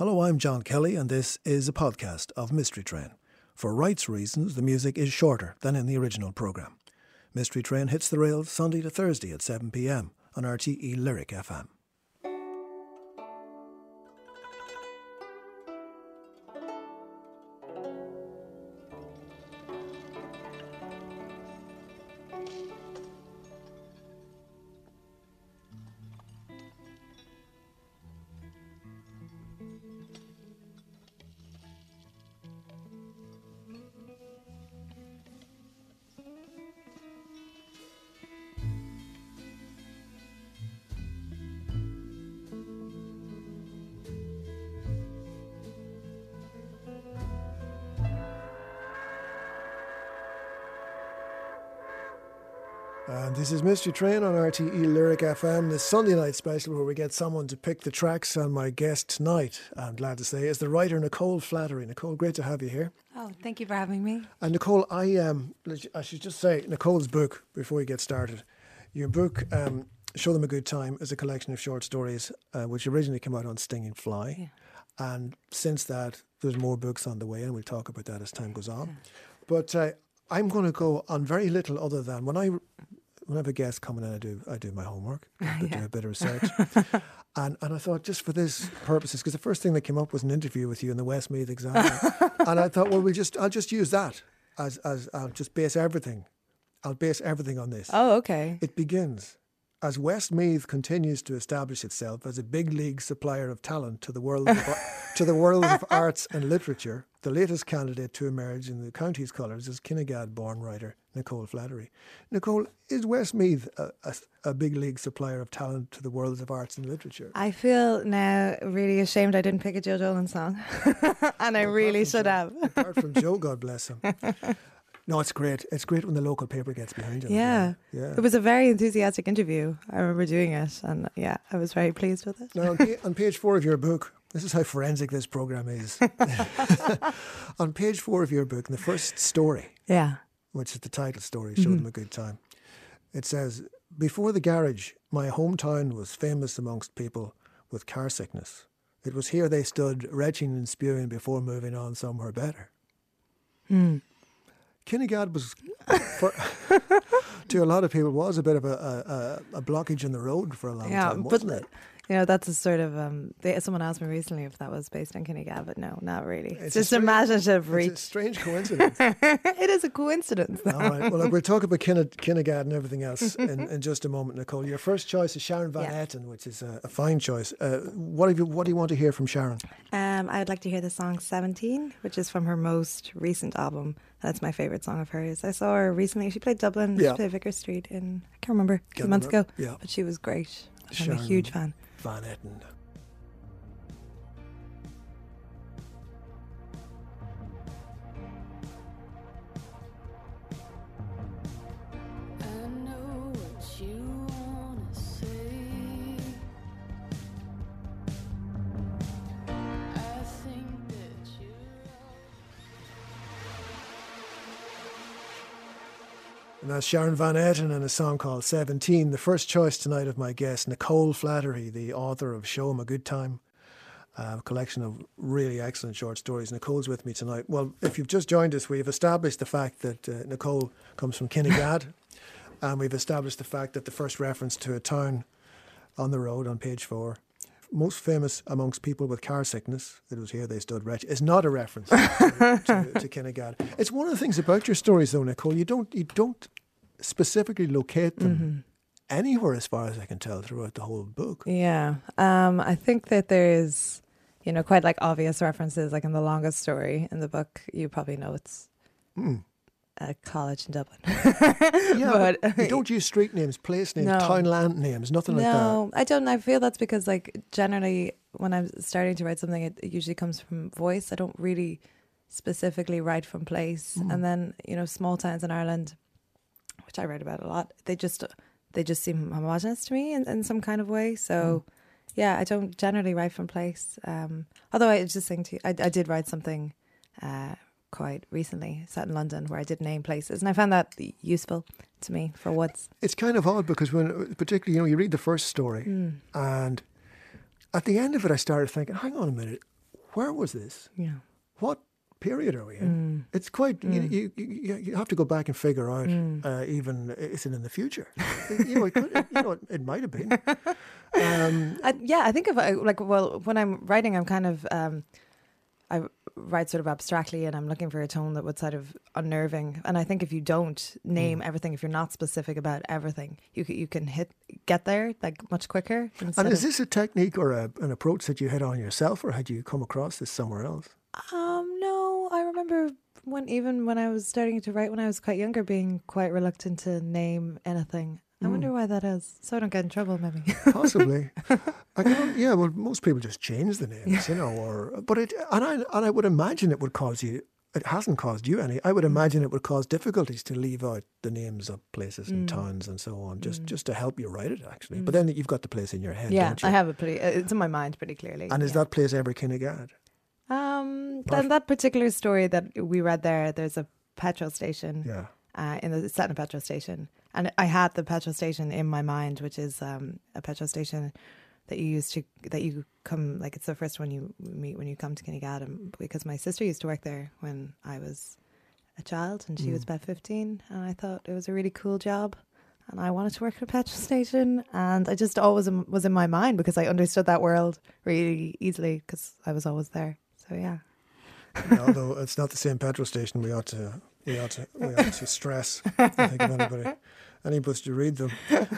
Hello, I'm John Kelly, and this is a podcast of Mystery Train. For rights reasons, the music is shorter than in the original programme. Mystery Train hits the rails Sunday to Thursday at 7 pm on RTE Lyric FM. This is Mystery Train on RTE Lyric FM, the Sunday night special where we get someone to pick the tracks. And my guest tonight, I'm glad to say, is the writer Nicole Flattery. Nicole, great to have you here. Oh, thank you for having me. And Nicole, I um, I should just say Nicole's book before we get started. Your book, um, Show Them a Good Time, is a collection of short stories uh, which originally came out on Stinging Fly. Yeah. And since that, there's more books on the way, and we'll talk about that as time goes on. But uh, I'm going to go on very little other than when I when I have a guest coming in, I do I do my homework, I do a bit of research, and and I thought just for this purposes, because the first thing that came up was an interview with you in the Westmeath Examiner, and I thought, well, we'll just I'll just use that as as I'll just base everything, I'll base everything on this. Oh, okay. It begins as Westmeath continues to establish itself as a big league supplier of talent to the world of, to the world of arts and literature. The latest candidate to emerge in the county's colours is Kinnegad-born writer Nicole Flattery. Nicole, is Westmeath a, a, a big league supplier of talent to the world of arts and literature? I feel now really ashamed I didn't pick a Joe Dolan song, and I really should have. Apart from Joe, God bless him. No, it's great. It's great when the local paper gets behind it. Yeah. Yeah. It was a very enthusiastic interview. I remember doing it, and yeah, I was very pleased with it. Now, on page four of your book, this is how forensic this program is. on page four of your book, in the first story, Yeah. which is the title story, Show Them a Good Time, it says, Before the garage, my hometown was famous amongst people with car sickness. It was here they stood, retching and spewing before moving on somewhere better. Hmm. Kinnegad was, for, to a lot of people, was a bit of a, a, a blockage in the road for a long Yeah, time, wasn't it? You know that's a sort of um. They, someone asked me recently if that was based on Kinnegad, but no, not really. It's just strange- imaginative It's a strange coincidence. it is a coincidence. All right. Well, look, we'll talk about Kinne- Kinnegad and everything else in, in just a moment, Nicole. Your first choice is Sharon Van Yeah. Etten, which is a, a fine choice. Uh, what, have you, what do you want to hear from Sharon? Um, I'd like to hear the song 17, which is from her most recent album. That's my favourite song of hers. I saw her recently. She played Dublin, Yeah. she played Vicar Street in, I can't remember, a few months ago. Yeah. But she was great. I'm Sharon a huge fan. Van And that's Sharon Van Etten and a song called 17. The first choice tonight of my guest, Nicole Flattery, the author of Show 'em a Good Time, a collection of really excellent short stories. Nicole's with me tonight. Well, if you've just joined us, we've established the fact that uh, Nicole comes from Kinnegad, and we've established the fact that the first reference to a town on the road on page four, most famous amongst people with car sickness, it was here they stood wretched, is not a reference to, to, to Kinnegad. It's one of the things about your stories, though, Nicole. You don't you don't specifically locate them anywhere, as far as I can tell, throughout the whole book. Yeah. Um, I think that there's, you know, quite like obvious references. Like in the longest story in the book, you probably know it's Mm. a college in Dublin. Yeah, But- you don't use street names, place names, No. town land names, nothing like that. no, I don't. I feel that's because like generally when I'm starting to write something, it, it usually comes from voice. I don't really specifically write from place. Mm. And then you know, small towns in Ireland, which I write about a lot, they just they just seem homogenous to me in, in some kind of way. So. Mm. Yeah, I don't generally write from place. Um, although I was just saying to you, I, I did write something uh, quite recently, set in London, where I did name places, and I found that useful to me for once. It's kind of odd because when, particularly, you know, you read the first story, Mm. and at the end of it, I started thinking, hang on a minute, where was this? Yeah. What period are we in? Mm. It's quite, you, you, you, you have to go back and figure out, Mm. uh, even, is it in the future? you know, it, could, you know, it, it might have been. Um, I, yeah, I think if I like, well, when I'm writing, I'm kind of, um, I write sort of abstractly, and I'm looking for a tone that would sort of unnerving. And I think if you don't name Mm. everything, if you're not specific about everything, you can, you can hit get there like much quicker. and is of- this a technique or a, an approach that you hit on yourself, or had you come across this somewhere else? Um, no, I remember when even when I was starting to write when I was quite younger, being quite reluctant to name anything. I Mm. wonder why that is. So I don't get in trouble, maybe. Possibly. Yeah, well, most people just change the names, you know, or but it and I and I would imagine it would cause you. It hasn't caused you any. I would Mm. imagine it would cause difficulties to leave out the names of places and Mm. towns and so on, just Mm. just to help you write it actually. But Mm. then you've got the place in your head, yeah, don't you? I have a pretty. Uh, it's in my mind pretty clearly. and is yeah. that place ever Kinnegad? Um, then that particular story that we read there, there's a petrol station Yeah. uh, in the set in a petrol station, and I had the petrol station in my mind, which is um, a petrol station that you used to that you come like it's the first one you meet when you come to Kinnegad, because my sister used to work there when I was a child, and she was Mm. about fifteen, and I thought it was a really cool job. And I wanted to work at a petrol station, and I just always was in my mind because I understood that world really easily because I was always there. So yeah, Yeah, although it's not the same petrol station, we ought to we ought to we ought to stress. I think if anybody anybody to read them.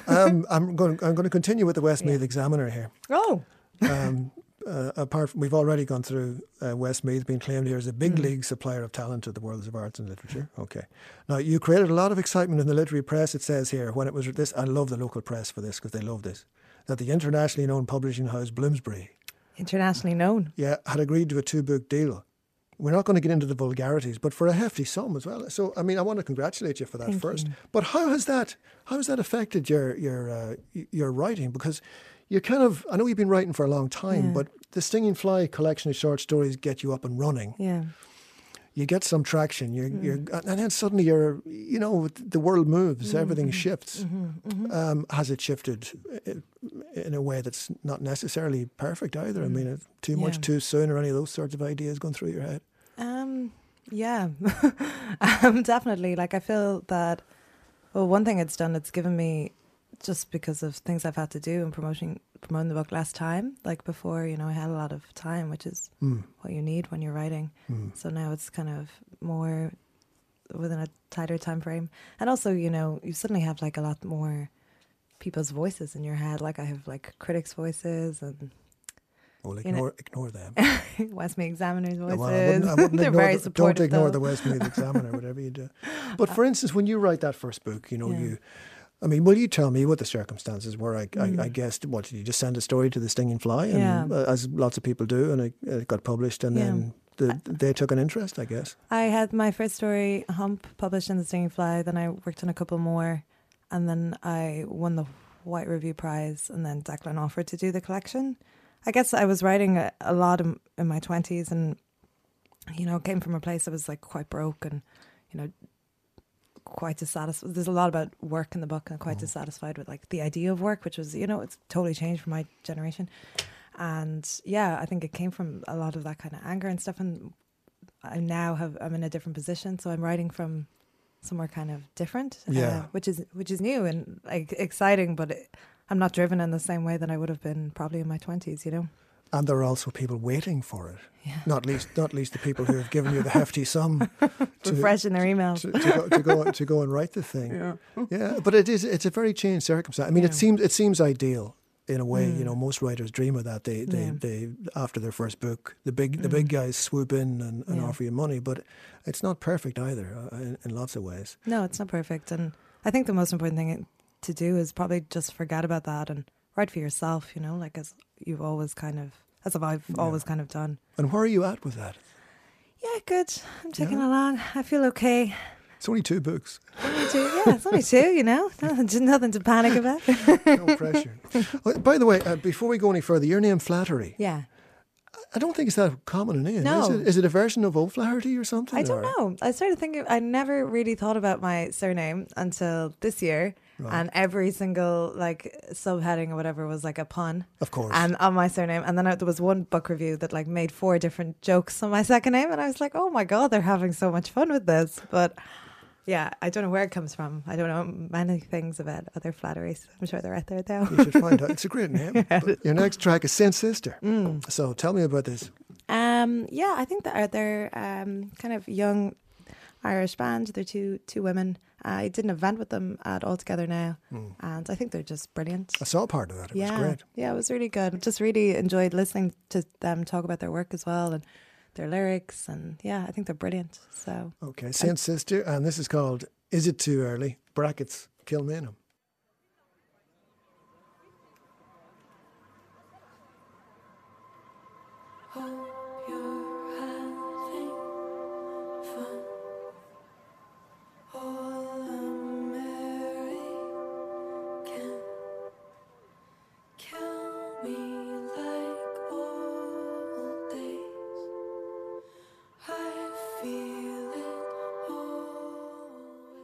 Um, I'm going I'm going to continue with the Westmeath Yeah. Examiner here. Oh, Um, uh, apart from we've already gone through uh, Westmeath being claimed here as a big Mm. league supplier of talent to the worlds of arts and literature. Okay, now you created a lot of excitement in the literary press. It says here when it was this. I love the local press for this because they love this. That the internationally known publishing house Bloomsbury internationally known. yeah, had agreed to a two book deal. We're not going to get into the vulgarities, but for a hefty sum as well. So, I mean, I want to congratulate you for that Thank first. you. But how has that how has that affected your your uh, your writing? Because you kind of I know you've been writing for a long time, Yeah. but the Stinging Fly collection of short stories get you up and running. Yeah. You get some traction. You're, Mm. you're and then suddenly you're you know the world moves, everything Mm-hmm. shifts. Um, has it shifted in a way that's not necessarily perfect either? I mean, uh, too much. Yeah. too soon, or any of those sorts of ideas going through your head? Um, yeah, um, definitely. Like I feel that. Well, one thing it's done, it's given me just because of things I've had to do in promoting promoting the book last time. Like before, you know, I had a lot of time, which is Mm, what you need when you're writing. mm. So now it's kind of more within a tighter time frame, and also, you know, you suddenly have like a lot more people's voices in your head. Like I have like critics' voices and Well, You know- ignore ignore them. Westmeath Examiners' voices. Well, I wouldn't, I wouldn't They're very the, supportive. Don't ignore though. the Westmeath Examiner, whatever you do. But for instance, when you write that first book, you know, Yeah. you, I mean, will you tell me what the circumstances were? I, I, I Mm. guessed, what, did you just send a story to the Stinging Fly, and, Yeah. uh, as lots of people do, and it, it got published, and Yeah. then the, they took an interest, I guess. I had my first story, Hump, published in the Stinging Fly. Then I worked on a couple more, and then I won the White Review Prize. And then Declan offered to do the collection. I guess I was writing a, a lot in, in my twenties, and you know, came from a place that was like quite broke and you know, quite dissatisfied. There's a lot about work in the book, and quite Mhm. dissatisfied with like the idea of work, which was you know, it's totally changed for my generation. And yeah, I think it came from a lot of that kind of anger and stuff. And I now have I'm in a different position, so I'm writing from somewhere kind of different, Yeah. uh, which is which is new and like exciting. But it, I'm not driven in the same way that I would have been probably in my twenties. You know? And there are also people waiting for it. Yeah. Not least, not least the people who have given you the hefty sum to, Refreshing their emails. to, to, go, to go to go and write the thing. Yeah, but it is it's a very changed circumstance. I mean, it seems it seems ideal in a way. You Mm. know, most writers dream of that. They they, Yeah. they after their first book, the big the big Mm. guys swoop in and, and Yeah. offer you money. But it's not perfect either uh, in, in lots of ways. No, it's not perfect. And I think the most important thing to do is probably just forget about that and write for yourself. You know, like as you've always kind of as I've Yeah. always kind of done. And where are you at with that? Yeah, good. I'm taking Yeah. along. I feel okay. It's only two books, Only two, yeah, it's only two. You know, nothing, nothing to panic about. no pressure. Oh, by the way, uh, before we go any further, your name Flattery. Yeah. I don't think it's that common a name. Is No. it, is it a version of O'Flaherty or something? I don't or- know. I started thinking. I never really thought about my surname until this year, and every single like subheading or whatever was like a pun. Of course. and on my surname. And then I, there was one book review that like made four different jokes on my second name, and I was like, oh my god, they're having so much fun with this. But yeah, I don't know where it comes from. I don't know many things about other flatteries. I'm sure they're out there though. you should find out. It's a great name. But your next track is Saint Sister. Mm. So tell me about this. Um, yeah, I think that they're um, kind of young Irish band. They're two two women. I did an event with them at All Together Now, hmm. and I think they're just brilliant. I saw part of that. It yeah, was great. yeah, it was really good. Just really enjoyed listening to them talk about their work as well and their lyrics, and yeah, I think they're brilliant. So Okay, Saint Sister, and this is called Is It Too Early? Brackets, Kilmainham.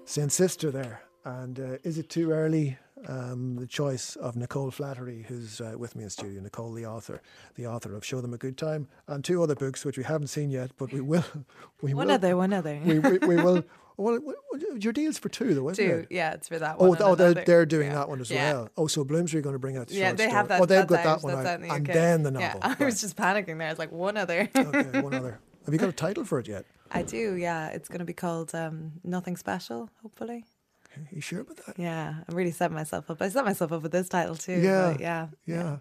Saint Sister there. And uh, is it too early? Um, the choice of Nicole Flattery, who's uh, with me in studio. Nicole, the author, the author of Show Them a Good Time, and two other books which we haven't seen yet, but we will. We one will, other, one other. We, we, we will. Well, your deal's for two, though, isn't Two, it? yeah, it's for that Oh, one. oh, and they're, they're doing Yeah. that one as Yeah. well. Oh, so Bloomsbury are going to bring out the Yeah, they story. have that. Oh, they've got that one out, out the and then the novel. Yeah. I Right. was just panicking there. I was like, one other. okay, one other. Have you got a title for it yet? I do, yeah. It's going to be called um, Nothing Special, hopefully. Are you sure about that? Yeah, I'm really setting myself up. I set myself up with this title too. Yeah, but yeah, Yeah,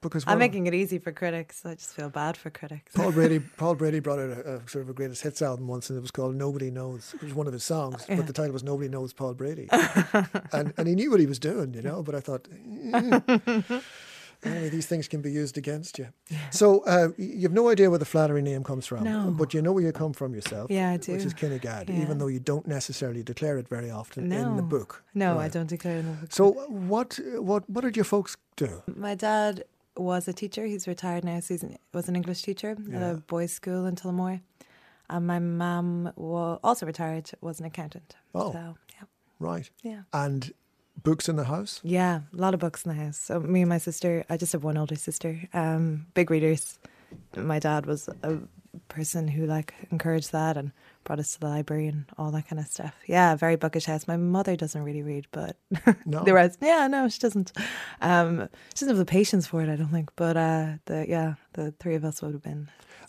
because I'm making it easy for critics. I just feel bad for critics. Paul Brady. Paul Brady brought out a, a sort of a greatest hits album once, and it was called "Nobody Knows." It was one of his songs, but the title was "Nobody Knows Paul Brady," and and he knew what he was doing, you know. But I thought, eh, only these things can be used against you. So uh, you have no idea where the flattery name comes from, No. but you know where you come from yourself. Yeah, I do. Which is Kinnegad, Yeah. even though you don't necessarily declare it very often in the book. No, I don't declare in the book. So what what what did your folks do? My dad was a teacher. He's retired now. So he was an English teacher Yeah. at a boys' school in Tullamore. And my mum was also retired. Was an accountant. Oh. So yeah, Right, yeah, and books in the house. yeah. A lot of books in the house. So me and my sister. I just have one older sister. Um, big readers. My dad was a person who like encouraged that and brought us to the library and all that kind of stuff. Yeah, very bookish house. My mother doesn't really read, but No, the rest, yeah, no, she doesn't. Um, she doesn't have the patience for it, I don't think. But uh, the yeah, the three of us would have been.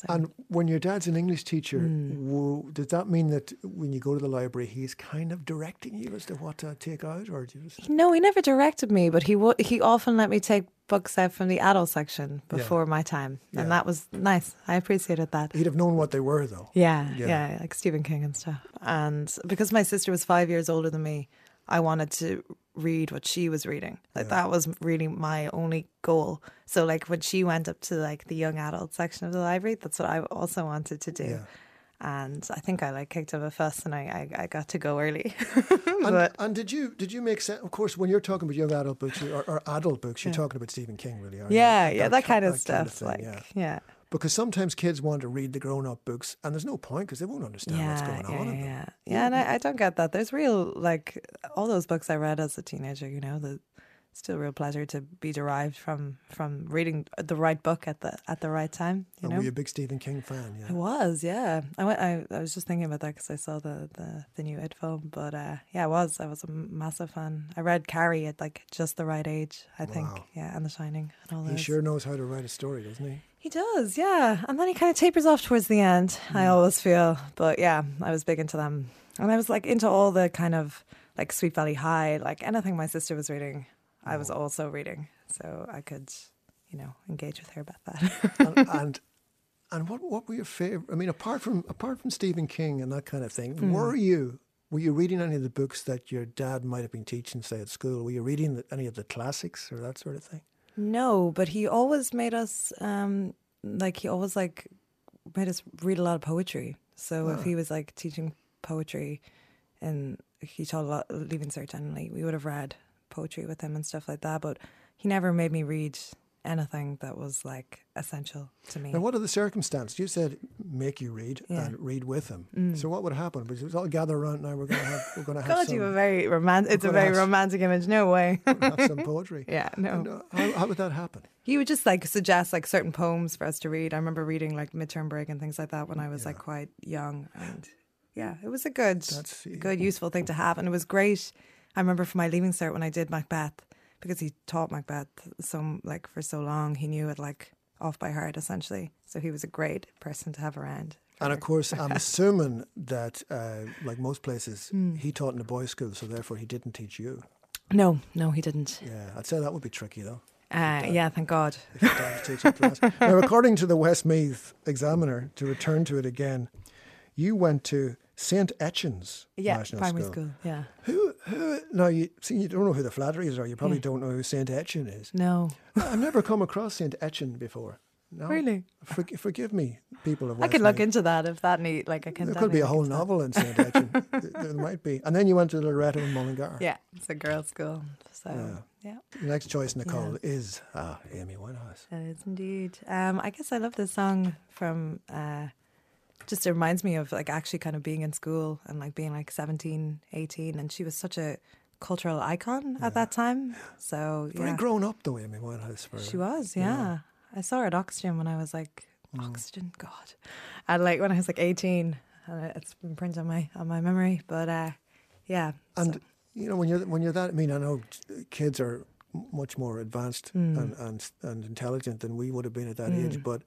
And when your dad's an English teacher, hmm. wo- does that mean that when you go to the library, he's kind of directing you as to what to take out, or do you just, no, he never directed me, but he wo- he often let me take books out from the adult section Yeah. before my time, Yeah. and that was nice. I appreciated that. he'd have known what they were, though? Yeah, Yeah. yeah, like Stephen King and stuff. And because my sister was five years older than me, I wanted to read what she was reading. Like Yeah. that was really my only goal. So like when she went up to like the young adult section of the library, that's what I also wanted to do. Yeah. And I think I like kicked up a fuss and I, I, I got to go early. And, and did you did you make sense? Of course, when you're talking about young adult books or, or adult books, you're Yeah. talking about Stephen King, really, aren't you? yeah, yeah, that, ki- kind of that stuff. thing, like yeah. Yeah. Because sometimes kids want to read the grown-up books, and there's no point because they won't understand what's going yeah, on. in them. yeah, yeah. And I, I don't get that. There's real like all those books I read as a teenager. You know, the still real pleasure to be derived from from reading the right book at the at the right time. You And know, were you a big Stephen King fan? I was. Yeah, I went. I, I was just thinking about that because I saw the, the the new It film. But uh, yeah, I was. I was a massive fan. I read Carrie at like just the right age. I think. Yeah, and The Shining and all that. He sure knows how to write a story, doesn't he? He does, yeah. And then he kind of tapers off towards the end, I always feel. But yeah, I was big into them. And I was like into all the kind of like Sweet Valley High, like anything my sister was reading, I was also reading. So I could, you know, engage with her about that. and, and and what what were your favorite? I mean, apart from apart from Stephen King and that kind of thing, Hmm. were you were you reading any of the books that your dad might have been teaching, say at school? Were you reading the, any of the classics or that sort of thing? No, but he always made us, um, like, he always like made us read a lot of poetry. So if he was like teaching poetry and he taught a lot, leaving cert generally, we would have read poetry with him and stuff like that. But he never made me read anything that was like essential to me. Now, what are the circumstances? You said make you read Yeah. Mm. and read with him. So what would happen? Would you all gather around now? We're going to have we're going to have God, some, you a very romantic. It's a very have romantic image. No way. have some poetry. yeah, no. And, uh, how, how would that happen? He would just like suggest like certain poems for us to read. I remember reading like midterm break and things like that when I was like quite young, and yeah, it was a good, That's- good, useful thing to have, and it was great. I remember for my leaving cert when I did Macbeth because he taught Macbeth so like for so long, he knew it like off by heart essentially. So he was a great person to have around. And of course, I'm assuming that, uh, like most places, Hmm. he taught in a boys' school, so therefore he didn't teach you. No, no, he didn't. Yeah, I'd say that would be tricky though. Uh, yeah, thank God. If your dad class. Now, according to the Westmeath Examiner, to return to it again, you went to St. Etchen's Yeah, National primary School. school. Yeah. Who, who, now you see, you don't know who the Flatteries are. You probably Yeah. don't know who St. Etchen is. No, I've never come across St. Etchen before. No. really. For, forgive me, people of I could look into that if that need like I can. There could be a whole novel in St. Etchen. there, there might be. And then you went to Loreto and Mullingar. Yeah, it's a girls' school. So Yeah. yeah, The next choice, Nicole, is ah, Amy Winehouse. it is indeed. Um, I guess I love this song from. Uh, just it reminds me of like actually kind of being in school and like being like 17, 18 and she was such a cultural icon at that time. So Very yeah, grown up, though, Amy Winehouse. For, she was. Yeah. I saw her at Oxygen when I was like Mm. Oxygen, God, and like when I was like eighteen, and it's been printed on my on my memory. But uh, yeah, And so- you know, when you're when you're that, I mean, I know kids are much more advanced Hmm. and, and and intelligent than we would have been at that age, but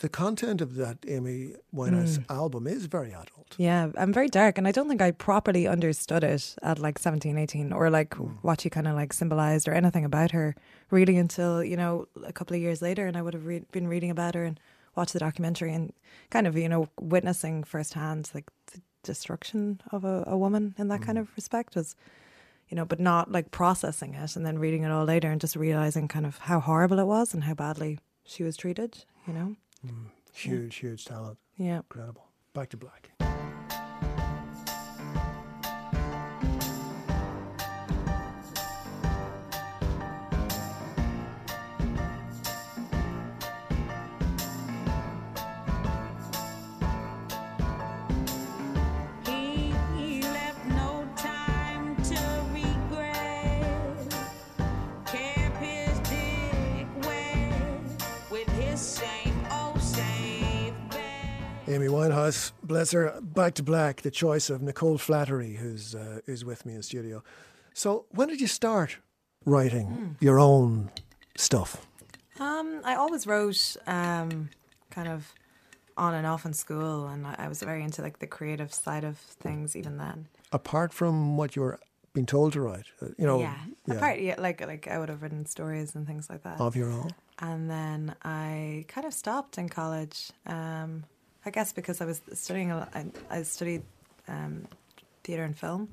the content of that Amy Winehouse Hmm. album is very adult. Yeah, I'm very dark, and I don't think I properly understood it at like 17, 18, or like what she kind of like symbolized or anything about her really until, you know, a couple of years later. And I would have re- been reading about her and watched the documentary and kind of, you know, witnessing firsthand like the destruction of a, a woman in that kind of respect was, you know, but not like processing it and then reading it all later and just realizing kind of how horrible it was and how badly she was treated, you know? Mm, huge, huge talent. Yeah. Incredible. Back to black. Amy Winehouse, bless her. Back to black. The choice of Nicole Flattery, who's uh, who's with me in studio. So, when did you start writing Hmm. your own stuff? Um, I always wrote um, kind of on and off in school, and I, I was very into like the creative side of things even then. Apart from what you were being told to write, uh, you know, yeah, apart yeah, like like I would have written stories and things like that. of your own. And then I kind of stopped in college. Um, I guess because I was studying. A lot, I, I studied um, theater and film,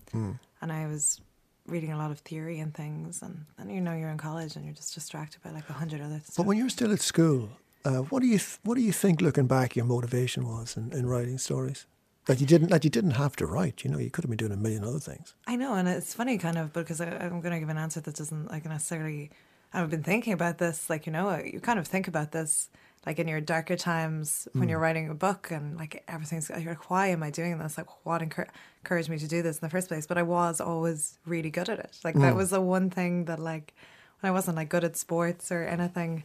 and I was reading a lot of theory and things. And then you know you're in college and you're just distracted by like a hundred other stuff. But when you were still at school, uh, what do you th- what do you think, looking back, your motivation was in, in writing stories that you didn't that you didn't have to write? You know, you could have been doing a million other things. I know, and it's funny, kind of, because I, I'm going to give an answer that doesn't like necessarily. I've been thinking about this, like you know, you kind of think about this, like in your darker times when you're writing a book, and like everything's. You're like, why am I doing this? Like, what encour- encouraged me to do this in the first place? But I was always really good at it. Like that was the one thing that, like, when I wasn't like good at sports or anything,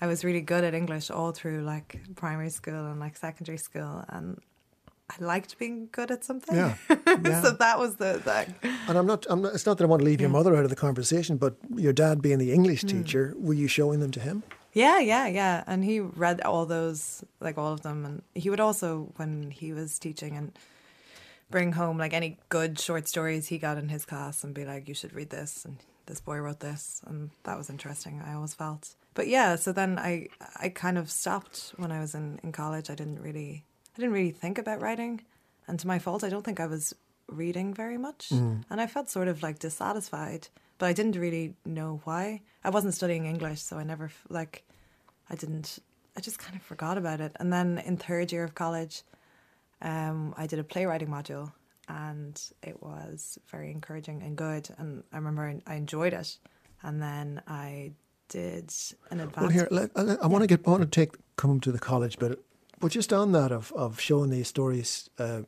I was really good at English all through like primary school and like secondary school, and I liked being good at something. Yeah, yeah. so that was the thing. And I'm not, I'm not. It's not that I want to leave your mother out of the conversation, but your dad being the Hmm. English teacher, were you showing them to him? Yeah, yeah, yeah. And he read all those, like all of them. And he would also, when he was teaching, and bring home like any good short stories he got in his class and be like, you should read this. And this boy wrote this. And that was interesting, I always felt. But yeah, so then I, I kind of stopped when I was in, in college. I didn't really, I didn't really think about writing. And to my fault, I don't think I was reading very much. Mm. And I felt sort of like dissatisfied, but I didn't really know why. I wasn't studying English, so I never, like, I didn't, I just kind of forgot about it. And then in third year of college, um, I did a playwriting module and it was very encouraging and good. And I remember I, enjoyed it. And then I did an advance. Well, here, let, I, I want to get. I want to take come to the college but but just on that of of showing these stories uh,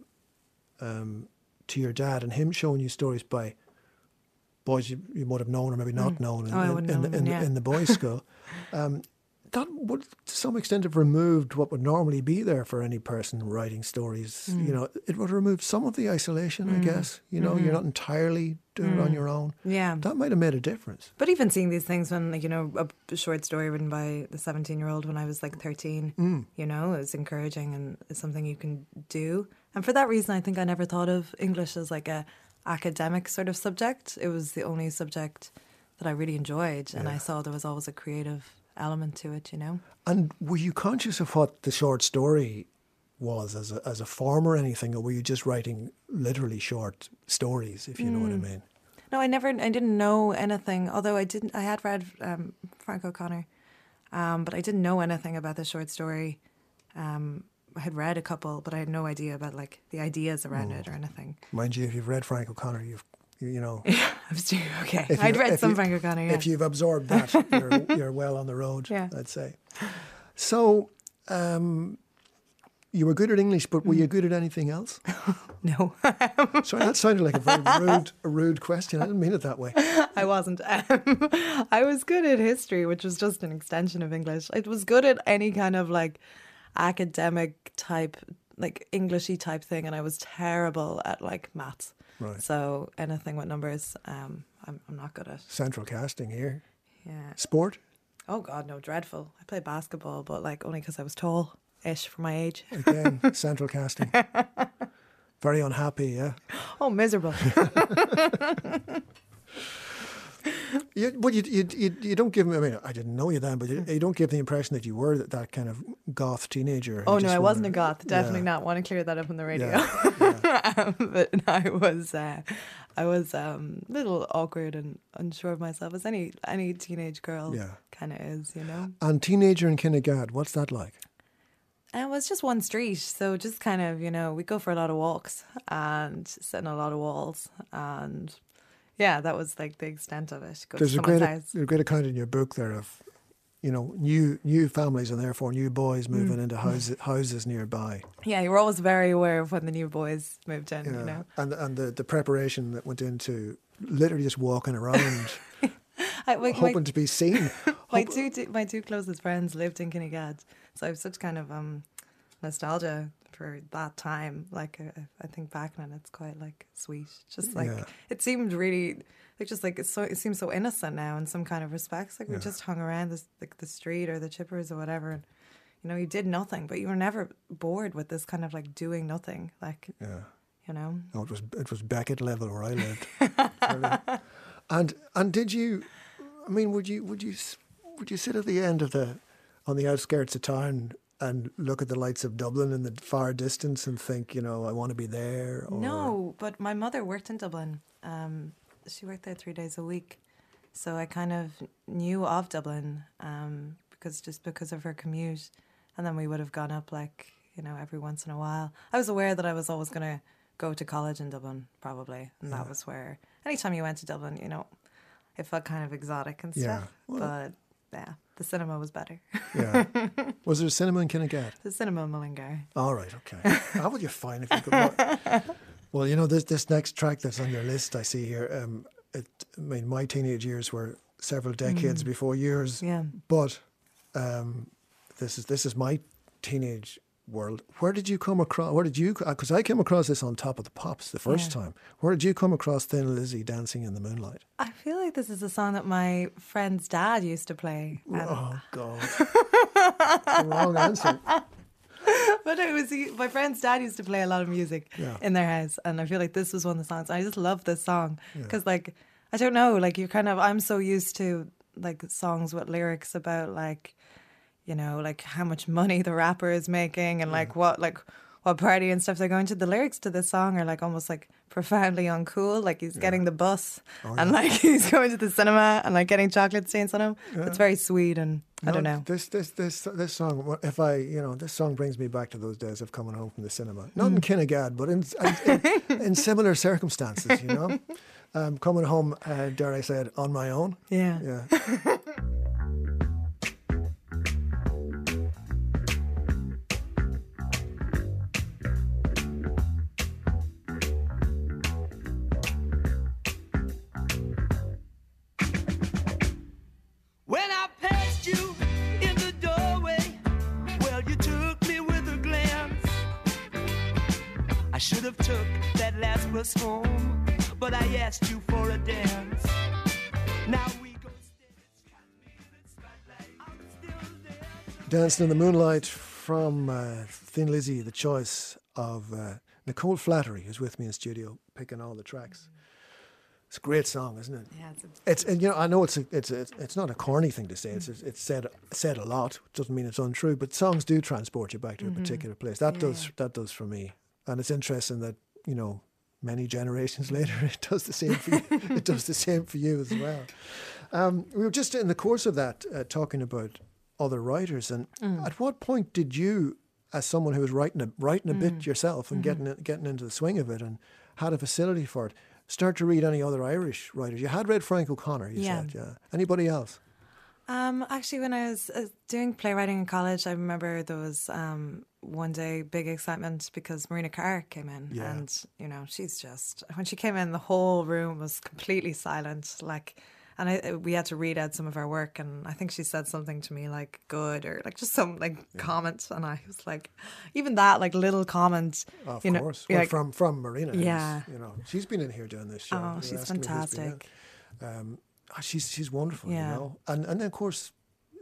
um, to your dad and him showing you stories by boys you, you would have known or maybe not known in, Oh, in, in, know in, yeah. in the boys' school. Um, that would, to some extent, have removed what would normally be there for any person writing stories. Mm. You know, it would remove some of the isolation, I guess. You know, Mm-hmm. you're not entirely doing it on your own. yeah. That might have made a difference. But even seeing these things when, like, you know, a, short story written by the 17 year old when I was like 13, Mm. you know, is encouraging and is something you can do. And for that reason, I think I never thought of English as like a academic sort of subject. It was the only subject that I really enjoyed. And I saw there was always a creative element to it, you know? And were you conscious of what the short story was as a, as a form or anything, or were you just writing literally short stories, if you know what I mean? No, I never, I didn't know anything. Although I didn't, I had read um, Frank O'Connor, um, but I didn't know anything about the short story. Um, had read a couple, but I had no idea about like the ideas around it or anything. Mind you, if you've read Frank O'Connor, you've you you know, I okay. I'd read some you- Frank O'Connor. Yeah. if you've absorbed that, you're, you're well on the road, Yeah. I'd say. So, um, you were good at English, but Mm. were you good at anything else? no, Sorry, that sounded like a very rude, a rude question. I didn't mean it that way. I wasn't. Um, I was good at history, which was just an extension of English. It was good at any kind of like academic type, like Englishy type thing, and I was terrible at like maths. Right. So anything with numbers, um, I'm, I'm not good at. Central casting here. Yeah. Sport? Oh God, no, dreadful. I played basketball, but like only because I was tall ish for my age. Again, central casting. Very unhappy, yeah. Oh, miserable. You, but you, you, you, you don't give me, I mean, I didn't know you then, but you, you don't give the impression that you were that, that kind of goth teenager. oh no, I wasn't a goth. Definitely yeah, not. Want to clear that up on the radio. Yeah, yeah. um, but I was, uh, I was um, a little awkward and unsure of myself, as any any teenage girl kind of is, you know. And teenager in Kinnegad, what's that like? And it was just one street, so just kind of, you know, we go for a lot of walks and sit in a lot of walls, and yeah, that was like the extent of it. Go There's a great, house. a great account in your book there of, you know, new new families and therefore new boys Mm. moving into houses, houses nearby. Yeah, you were always very aware of when the new boys moved in, Yeah. you know. And and the, the preparation that went into literally just walking around, I, my, hoping to be seen. my two t- my two closest friends lived in Kinnegad, so I have such kind of um nostalgia for that time. Like uh, I think back then, it's quite like sweet. Just like Yeah. it seemed really like just like it's so it seems so innocent now in some kind of respects. Like we just hung around this like the street or the chippers or whatever. And, you know, you did nothing, but you were never bored with this kind of like doing nothing. Like yeah. you know, No, it was it was Beckett level where I lived. And and did you? I mean, would you would you would you sit at the end of the on the outskirts of town and look at the lights of Dublin in the far distance and think, you know, I want to be there? Or, No, but my mother worked in Dublin. Um, she worked there three days a week, so I kind of knew of Dublin um, because just because of her commute, and then we would have gone up like you know every once in a while. I was aware that I was always going to go to college in Dublin, probably, and that was where anytime you went to Dublin, you know, it felt kind of exotic and Yeah. stuff. But yeah, the cinema was better. Yeah. Was there a cinema in Kinnegad? the cinema in Mullingar. All right, okay. How would you find if you could? well, you know this this next track that's on your list I see here. Um, it, I mean, my teenage years were several decades before yours. Yeah. But um, this is this is my teenage world. Where did you come across? Where did you? Uh, because I came across this on Top of the Pops the first Yeah. time. Where did you come across Thin Lizzy dancing in the moonlight? I feel like this is a song that my friend's dad used to play. Oh God! wrong answer. but it was my friend's dad used to play a lot of music Yeah. in their house, and I feel like this was one of the songs. I just love this song because, like, I don't know, like you're kind of. I'm so used to like songs with lyrics about like, you know, like how much money the rapper is making and like what like what party and stuff they're going to. The lyrics to this song are like almost like profoundly uncool. Like he's getting the bus and like he's going to the cinema and like getting chocolate stains on him. It's very sweet and I don't know. This this this this song. If I you know this song brings me back to those days of coming home from the cinema. Not Mm. in Kinnegad, but in in, in similar circumstances. You know, um, coming home. Uh, dare I say it, on my own. Yeah. Yeah. have took that last bus home, but I asked you for a dance. Now we go stairs, cat music, spotlight, I'm still there. Dancing in the Moonlight from uh, Thin Lizzy, the choice of uh, Nicole Flattery, who's with me in studio, picking all the tracks. It's a great song, isn't it? Yeah, it's a, It's and you know I know it's a, it's a, it's not a corny thing to say. It's it's said said a lot. Doesn't mean it's untrue, but songs do transport you back to a particular place. That Mm-hmm. Yeah, does yeah. that does for me, and it's interesting that you know many generations later it does the same for you. it does the same for you as well. Um, we were just in the course of that uh, talking about other writers, and Mm. at what point did you, as someone who was writing a, writing a Mm. bit yourself and Mm-hmm. getting getting into the swing of it, and had a facility for it, start to read any other Irish writers? You had read Frank O'Connor, you Yeah. said, yeah. Anybody else? Um, actually, when I was uh, doing playwriting in college, I remember there was um, one day big excitement because Marina Carr came in, Yeah. and you know she's just when she came in, the whole room was completely silent. Like, and I, we had to read out some of our work, and I think she said something to me like "good" or like just some like comment, and I was like, even that like little comment, Of you know, course. you're Well, like, from from Marina. Yeah. You know, she's been in here doing this show. oh, she's asking her been in. fantastic. Um, ah, she's she's wonderful. Yeah. You know, and and then of course,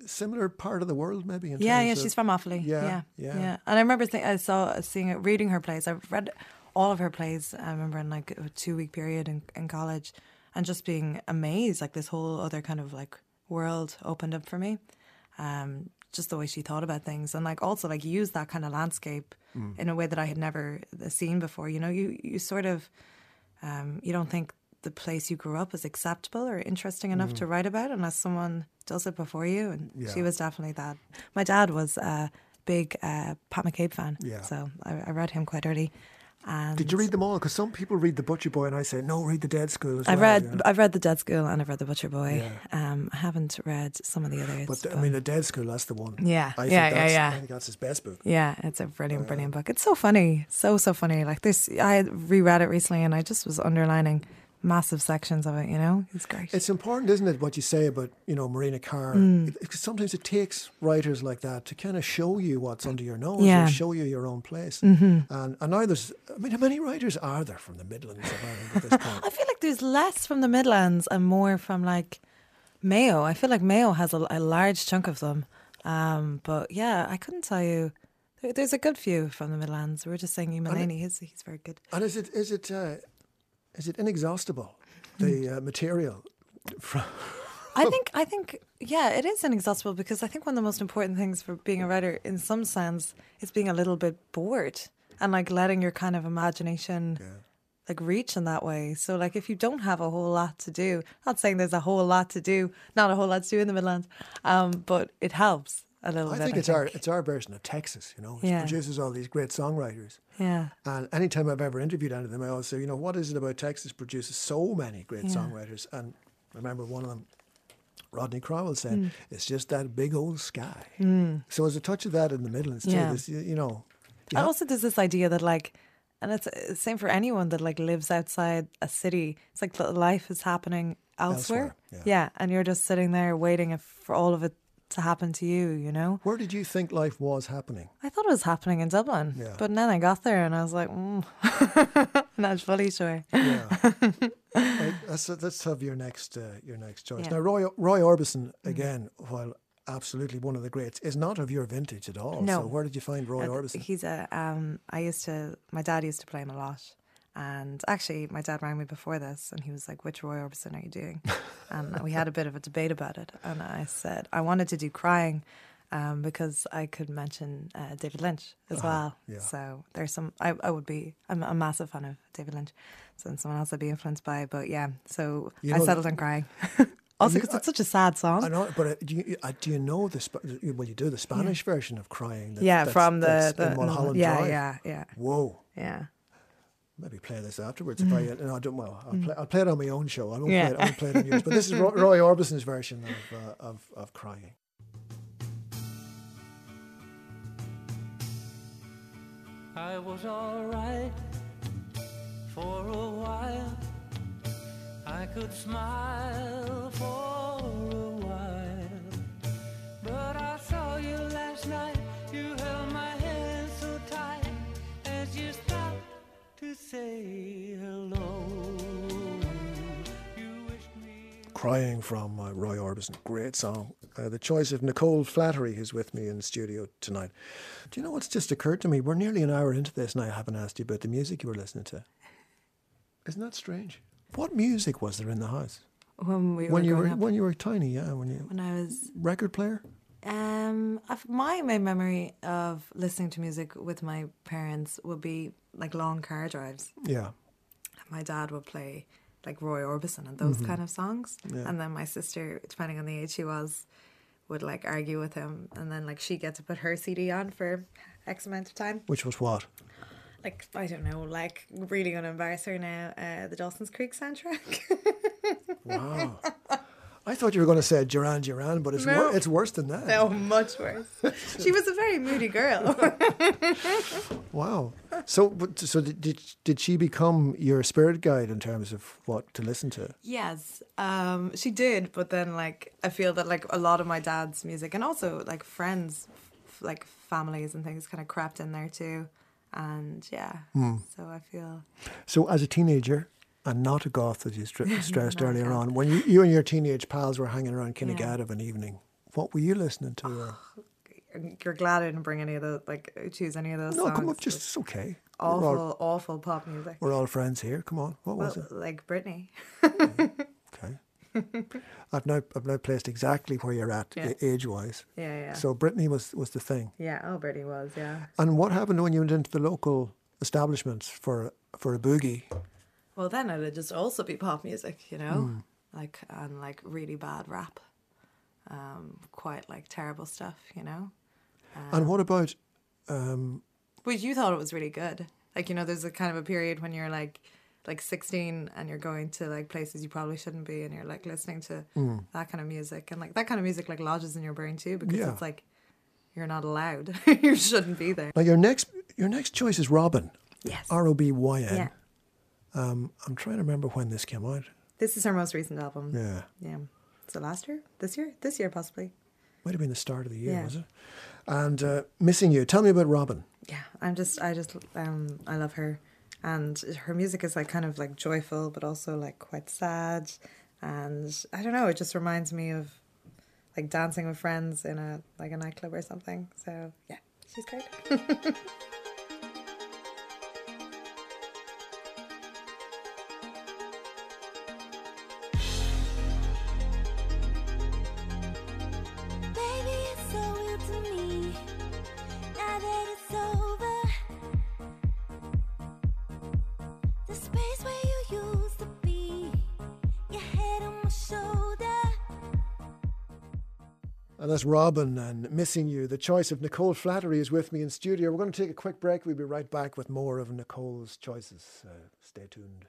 similar part of the world maybe. In Yeah, yeah, she's from Offaly. Yeah, Yeah, yeah. yeah, And I remember th- I saw seeing it, reading her plays. I've read all of her plays. I remember in like a two week period in, in college, and just being amazed. Like this whole other kind of like world opened up for me. Um, just the way she thought about things, and like also like use that kind of landscape Mm. in a way that I had never uh, seen before. You know, you you sort of um, you don't think the place you grew up is acceptable or interesting enough to write about unless someone does it before you. And Mm. Yeah. she was definitely that. My dad was a big uh, Pat McCabe fan, Yeah. so I, I read him quite early. And Did you read them all? Because some people read the Butcher Boy, and I say no, read the Dead School as I've well. read you know. I've read the Dead School and I've read the Butcher Boy. Yeah. Um, I haven't read some of the others. But the- I mean, the Dead School, that's the one. Yeah, I think yeah, yeah, yeah. I think that's his best book. Yeah, it's a brilliant, brilliant book. It's so funny, so so funny. Like this, I reread it recently, and I just was underlining massive sections of it. You know, it's great. It's important, isn't it, what you say about you know Marina Carr? Mm. It- sometimes it takes writers like that to kind of show you what's under your nose, Yeah. show you your own place. Mm-hmm. And and now there's, I mean, how many writers are there from the Midlands of Ireland at this point? I feel like there's less from the Midlands and more from like Mayo. I feel like Mayo has a, a large chunk of them. Um, but yeah, I couldn't tell you. There's a good few from the Midlands. We were just saying, Mulaney, he's he's very good. and is it is it uh, is it inexhaustible the uh, material? From, I think I think yeah, it is inexhaustible because I think one of the most important things for being a writer, in some sense, is being a little bit bored and like letting your kind of imagination like reach in that way. So like if you don't have a whole lot to do, not saying there's a whole lot to do, not a whole lot to do in the Midlands, um, but it helps a little I bit. think it's our it's our version of Texas. You know, which Yeah. produces all these great songwriters. yeah. And anytime I've ever interviewed any of them, I always say, you know, what is it about Texas produces so many great Yeah. songwriters? And I remember one of them, Rodney Crowell said, Mm. it's just that big old sky. So there's a touch of that in the Midlands too. Yeah. There's, you, you know, you And also, there's this idea that like, and it's the same for anyone that like lives outside a city. It's like life is happening elsewhere. Elsewhere, yeah. and you're just sitting there waiting for all of it to happen to you. You know, where did you think life was happening? I thought it was happening in Dublin, Yeah. but then I got there and I was like, mm. not fully sure. Yeah. right, let's, let's have your next uh, your next choice. Yeah. Now, Roy Roy Orbison again, while absolutely one of the greats, is not of your vintage at all. No. So where did you find Roy Uh, Orbison? He's a. Um, I used to. My dad used to play him a lot, and actually, my dad rang me before this, and he was like, "Which Roy Orbison are you doing?" and we had a bit of a debate about it, and I said I wanted to do crying. Um, because I could mention uh, David Lynch as Uh-huh, well. yeah. So there's some. I, I would be. I'm a massive fan of David Lynch. So and someone else I'd be influenced by. But yeah. So You I settled on crying. also, because it's such a sad song. I know, but uh, do you uh, do you know the Sp- well? You do the Spanish version of "Crying." that- yeah, from the, the in Mulholland yeah, Drive. yeah, yeah, Whoa. yeah. Maybe play this afterwards. If I no, I don't. Well, I'll play, I'll play it on my own show. I won't Mm. Yeah. play it. I won't play it on yours. But this is Roy, Roy Orbison's version of uh, of of "Crying." I was alright for a while. I could smile for a while. But I saw you last night. You held my hand so tight as you stopped Crying from uh, Roy Orbison, great song. Uh, the choice of Nicole Flattery, who's with me in studio tonight. Do you know what's just occurred to me? We're nearly an hour into this, and I haven't asked you about the music you were listening to. Isn't that strange? What music was there in the house? When we when were you were up. when you were tiny, yeah. When you when I was record player. Um, my main memory of listening to music with my parents would be like long car drives. Yeah. My dad would play like Roy Orbison and those kind of songs, Yeah. and then my sister, depending on the age she was, would like argue with him, and then like she get to put her CD on for X amount of time. Which was what? Like I don't know, like really gonna embarrass her now. Uh, the Dawson's Creek soundtrack. Wow. I thought you were going to say Duran Duran, but it's No. wor- it's worse than that. no, much worse. she was a very moody girl. Wow. So, so did, did did she become your spirit guide in terms of what to listen to? Yes, um, she did. But then, like, I feel that like a lot of my dad's music, and also like friends, f- like families and things, kind of crept in there too. And yeah, so I feel So, as a teenager, and not a goth, as you str- stressed earlier on, when you, you and your teenage pals were hanging around. Kinnegad of an evening, what were you listening to? Or, you're glad I didn't bring any of those, like, choose any of those no, songs. come on, just it's okay. awful, all, awful pop music. we're all friends here. Come on, what was it? like Britney. Okay. I've now I've now placed exactly where you're at Yeah. age wise. Yeah, yeah, So Britney was was the thing. yeah. Oh, Britney was, yeah. And what happened when you went into the local establishments for for a boogie? Well, then it'd just also be pop music, you know, Hmm. like and like really bad rap, um, quite like terrible stuff, you know. and what about um, But you thought it was really good. Like, you know, there's a kind of a period when you're like like 16 and you're going to like places you probably shouldn't be and you're like listening to that kind of music and like that kind of music like lodges in your brain too because Yeah. it's like you're not allowed. you shouldn't be there. now your next your next choice is Robyn. Yes. R O B Y N. Yeah. Um, I'm trying to remember when this came out. This is her most recent album. Yeah. Yeah. So last year? This year? This year possibly. Might have been the start of the year, Yeah. was it? And uh, missing you. Tell me about Robyn. Yeah, I'm just, I just, um, I love her, and her music is like kind of like joyful, but also like quite sad, and I don't know, it just reminds me of like dancing with friends in a like a nightclub or something. So yeah, she's great. that's Robyn and Missing You. The choice of Nicole Flattery is with me in studio. We're going to take a quick break. We'll be right back with more of Nicole's choices. Uh, stay tuned.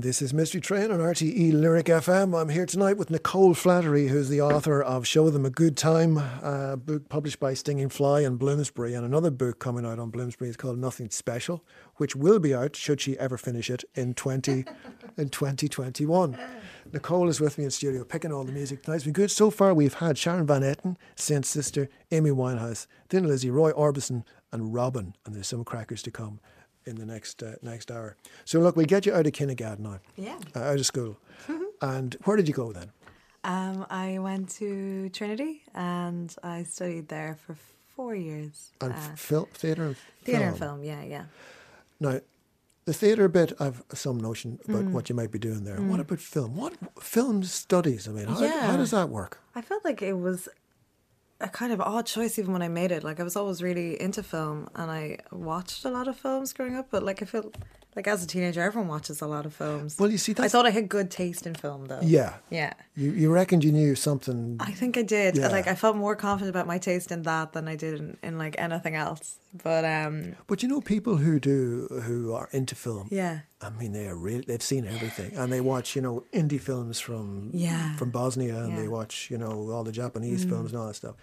And this is Mystery Train on RTE Lyric FM. I'm here tonight with Nicole Flattery, who's the author of Show Them a Good Time, a book published by Stinging Fly and Bloomsbury, and another book coming out on Bloomsbury is called Nothing Special, which will be out, should she ever finish it, in 20, in 2021. Nicole is with me in studio, picking all the music tonight. It's been good. So far, we've had Sharon Van Etten, Saint Sister, Amy Winehouse, then Lizzie, Roy Orbison, and Robyn, and there's some crackers to come in the next uh, next hour. So look, we'll get you out of kindergarten now, Yeah. uh, out of school. and where did you go then? Um, I went to Trinity and I studied there for four years. And Uh, fil- theatre and theater and film. Yeah, yeah. Now, the theatre bit, I've some notion about Mm. what you might be doing there. What about film? What film studies? I mean, how, how does that work? I felt like it was a kind of odd choice even when I made it. Like I was always really into film and I watched a lot of films growing up, but like I feel like as a teenager everyone watches a lot of films. Well, you see, I thought I had good taste in film though. yeah. Yeah. You you reckoned you knew something. I think I did. Yeah. Like I felt more confident about my taste in that than I did in, in like anything else. But um But you know, people who do who are into film. yeah. I mean, they are really They've seen everything, and they watch, you know, indie films from Yeah. from Bosnia, and they Yeah. Mm. watch, you know, all the Japanese films and all that stuff.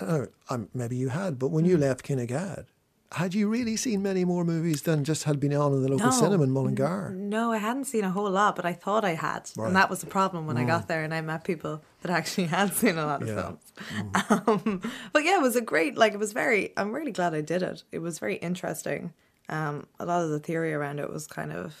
Uh, um, maybe you had, but when you left Kinnegad, had you really seen many more movies than just had been on in the local cinema in Mullingar? No, I hadn't seen a whole lot, but I thought I had, Right. and that was the problem when I got there and I met people that actually had seen a lot of Yeah. films. Um, but yeah, it was a great, like, it was very. I'm really glad I did it. It was very interesting. Um, a lot of the theory around it was kind of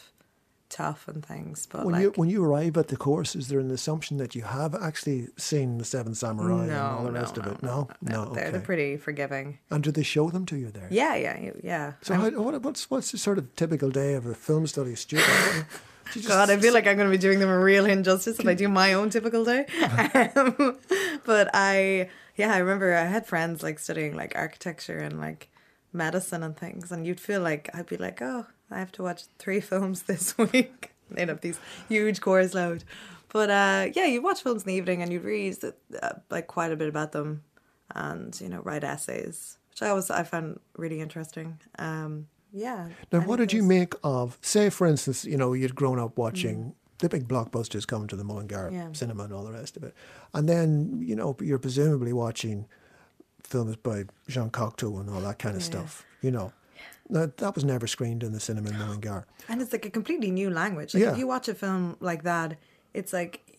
tough and things, but When like, you when you arrive at the course, is there an assumption that you have actually seen the Seven Samurai and all the no, rest no, of it? no, No, no, they're, they're pretty forgiving. and do they show them to you there? Yeah, yeah, yeah. So how, what, what's what's the sort of typical day of a film study student? Do you just- God, I feel like I'm going to be doing them a real injustice if I do my own typical day. Um, but I, yeah, I remember I had friends like studying like architecture and like medicine and things, and you'd feel like I'd be like, oh, I have to watch three films this week. They'd these huge course load. But uh, yeah, you watch films in the evening and you'd read uh, like quite a bit about them, and you know write essays, which I always I found really interesting. Um, yeah. Now, what did you make of, say, for instance, you know, you'd grown up watching the big blockbusters coming to the Mullingar Mm. Yeah. cinema and all the rest of it, and then you know you're presumably watching films by Jean Cocteau and all that kind of Yeah. stuff. You know, now, that was never screened in the cinema in Mullingar. And it's like a completely new language. Like Yeah. if you watch a film like that, it's like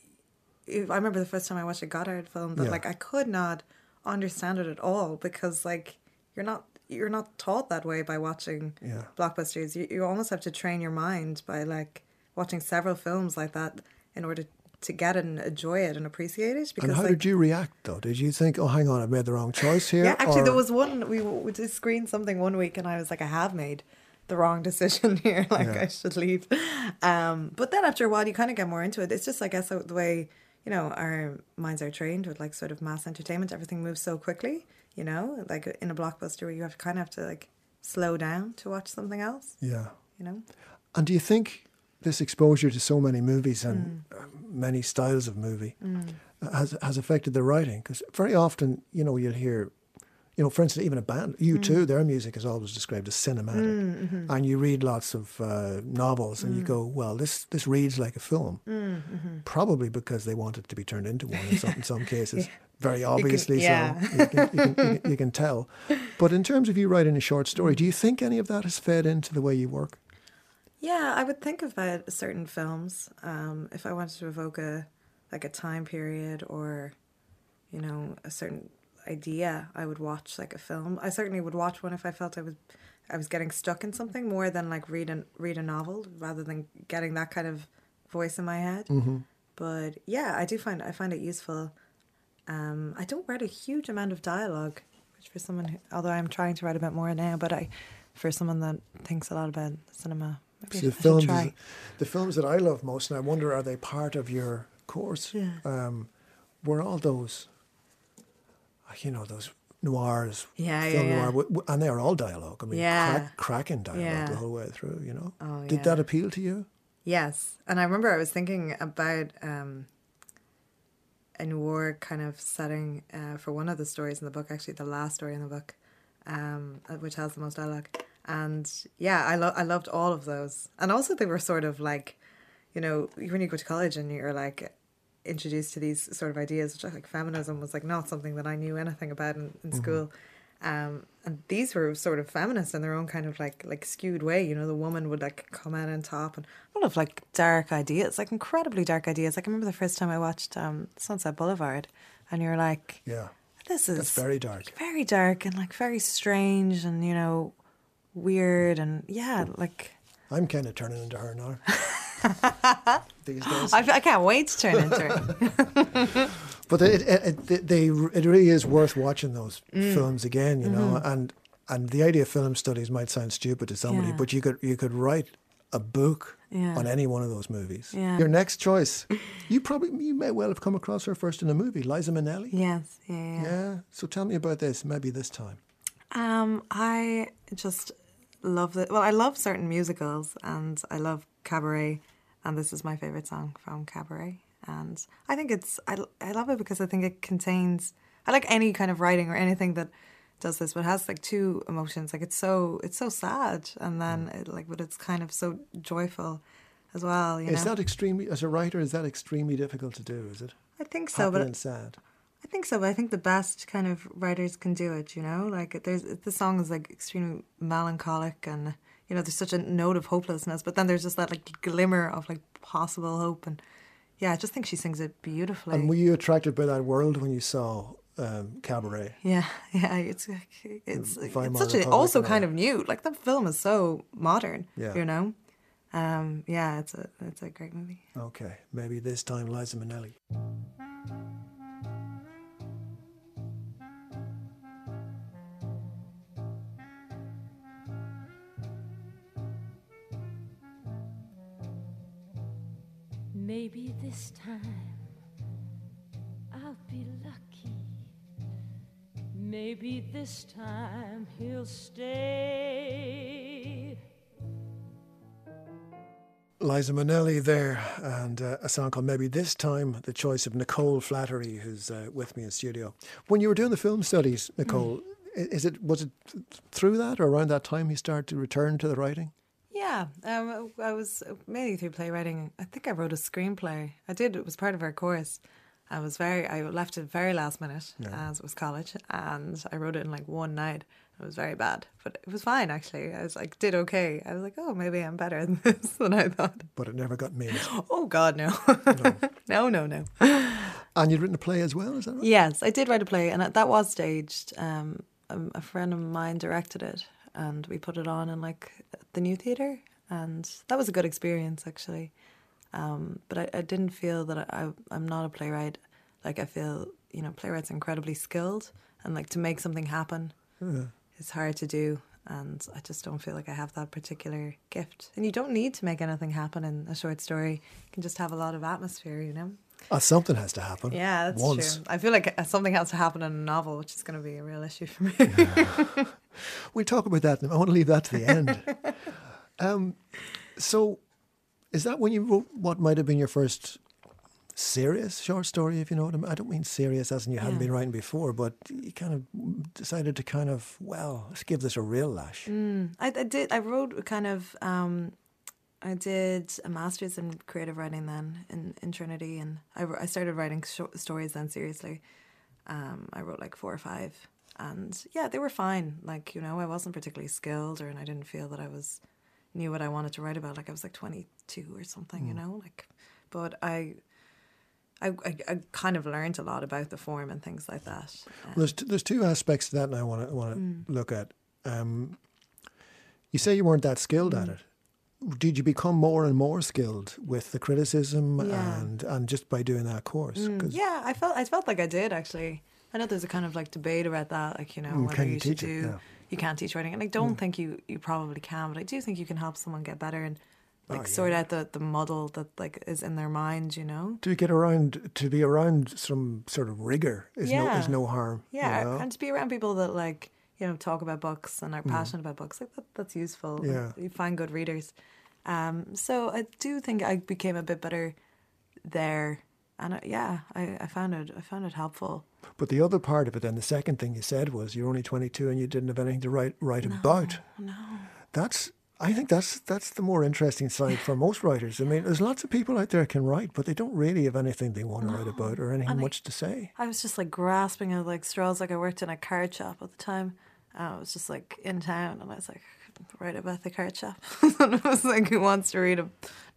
if, I remember the first time I watched a Godard film that Yeah. like I could not understand it at all because like you're not you're not taught that way by watching Yeah. blockbusters. You you almost have to train your mind by like watching several films like that in order to get and enjoy it and appreciate it. Because And how like, did you react though? Did you think, "Oh, hang on, I've made the wrong choice here"? yeah, actually, there was one we we just screened something one week, and I was like, I have made the wrong decision here. like, Yeah. I should leave. Um, but then after a while, you kind of get more into it. It's just, I guess, the way you know our minds are trained with like sort of mass entertainment. Everything moves so quickly. You know, like in a blockbuster where you have to kind of have to like slow down to watch something else. Yeah. You know. And do you think this exposure to so many movies Mm. and uh, many styles of movie has has affected the writing? Because very often, you know, you'll hear, you know, for instance, even a band, you Mm. too, their music is always described as cinematic, mm-hmm. and you read lots of uh, novels, and you Mm. go, well, this this reads like a film, mm-hmm. probably because they want it to be turned into one in some in some cases. Very obviously, yeah. so you can, you, can, you, can, you can tell. But in terms of you writing a short story, do you think any of that has fed into the way you work? Yeah, I would think about certain films. Um, if I wanted to evoke a like a time period or, you know, a certain idea, I would watch like a film. I certainly would watch one if I felt I was I was getting stuck in something more than like read a read a novel rather than getting that kind of voice in my head. Mm-hmm. But yeah, I do find I find it useful. Um, I don't write a huge amount of dialogue, which for someone who, although I'm trying to write a bit more now, but I for someone that thinks a lot about cinema, maybe So the films, the films that I love most, and I wonder are they part of your course? Yeah. Um, were all those, uh, you know, those noirs, Yeah, yeah, film yeah. noir, w- w- and they are all dialogue. I mean, Yeah. crack, cracking dialogue Yeah. the whole way through. You know, Oh, did yeah. that appeal to you? Yes, and I remember I was thinking about um, a noir kind of setting uh, for one of the stories in the book. Actually, the last story in the book, um, uh, which has the most dialogue. And yeah, I lo- I loved all of those, and also they were sort of like, you know, when you go to college and you're like introduced to these sort of ideas, which I like feminism was like not something that I knew anything about in, in school. Um, and these were sort of feminist in their own kind of like like skewed way. You know, the woman would like come out on top and a lot of like dark ideas, like incredibly dark ideas. Like I remember the first time I watched um, Sunset Boulevard, and you're like, Yeah, this is that's very dark. very dark and like very strange and you know weird and yeah, like I'm kind of turning into her now. These days, I, I can't wait to turn into her. but it, it, it, they, it really is worth watching those Mm. films again. You know, Mm-hmm. and and the idea of film studies might sound stupid to somebody, Yeah. but you could you could write a book Yeah. on any one of those movies. Yeah. Your next choice, you probably you may well have come across her first in a movie, Liza Minnelli. yes, yeah, yeah. Yeah. So tell me about this. Maybe this time. Um, I just love it. Well, I love certain musicals, and I love Cabaret, and this is my favorite song from Cabaret. And I think it's I, I love it because I think it contains. I like any kind of writing or anything that does this, but it has like two emotions. Like it's so it's so sad, and then mm. it, like but it's kind of so joyful as well. You Is know, that extremely, as a writer, is that extremely difficult to do? Is it? I think so, Happy but and sad. I think so. But I think the best kind of writers can do it. You know, like there's the song is like extremely melancholic and you know there's such a note of hopelessness, but then there's just that like glimmer of like possible hope and yeah, I just think she sings it beautifully. And were you attracted by that world when you saw um, Cabaret? yeah, yeah, it's it's it's such a also kind of new. Like the film is so modern. Yeah. you know. Um, yeah, it's a it's a great movie. Okay, maybe this time Liza Minnelli. Maybe this time I'll be lucky. Maybe this time he'll stay. Liza Minnelli there, and uh, a song called Maybe This Time, the choice of Nicole Flattery, who's uh, with me in studio. When you were doing the film studies, Nicole, i is it was it through that or around that time you started to return to the writing? Yeah, um, I was mainly through playwriting. I think I wrote a screenplay. I did. It was part of our course. I was very. I left it very last minute as it was college, and I wrote it in like one night. It was very bad, but it was fine actually. I was like, did okay. I was like, oh, maybe I'm better than this than I thought. But it never got made. Oh God, no, no, no, no. and you'd written a play as well, is that right? Yes, I did write a play, and that was staged. Um, um, a friend of mine directed it, and we put it on in like the new theater, and that was a good experience actually. Um, but I, I didn't feel that I, I, I'm not a playwright. Like I feel, you know, playwrights incredibly skilled, and like to make something happen is hard to do. And I just don't feel like I have that particular gift. And you don't need to make anything happen in a short story. You can just have a lot of atmosphere, you know. Uh, something has to happen. Yeah, that's once. true. I feel like uh, something has to happen in a novel, which is going to be a real issue for me. We'll talk about that. I want to leave that to the end. um, so, is that when you wrote what might have been your first serious short story, if you know what I mean? I don't mean serious as in you hadn't been writing before, but you kind of decided to kind of, well, let's give this a real lash. I, I did. I wrote kind of. Um, I did a master's in creative writing then in, in Trinity, and I, I started writing short stories then seriously. Um, I wrote like four or five, and yeah, they were fine. Like you know, I wasn't particularly skilled, or and I didn't feel that I was knew what I wanted to write about. Like I was like twenty two or something, you know. Like, but I. I, I, kind of learned a lot about the form and things like that. Um, There's, t- there's two aspects to that, and I want to want to Mm. look at. Um, you say you weren't that skilled Mm. at it. Did you become more and more skilled with the criticism Yeah. and and just by doing that course? Mm, yeah, I felt I felt like I did actually. I know there's a kind of like debate about that, like you know Mm, whether you, you should teach it? do. Yeah. You can't teach writing, and I don't think you you probably can, but I do think you can help someone get better and like Oh, yeah. sort out the the muddle that like is in their mind. You know. to get around to be around some sort of rigor is no is no harm. you Yeah, know? and to be around people that like you know talk about books and are passionate about books, like that, that's useful. Mm. Yeah. you find good readers. Um, so I do think I became a bit better there, and I, yeah, I, I found it I found it helpful. But the other part of it, then the second thing you said was you're only 22 and you didn't have anything to write write about. No. That's I think that's that's the more interesting side for most writers. I mean, there's lots of people out there can write, but they don't really have anything they want to write about or anything And I- much to say. I was just like grasping at like straws. Like I worked in a card shop at the time. And I was just like in town, and I was like, write about the card shop. and I was like, who wants to read a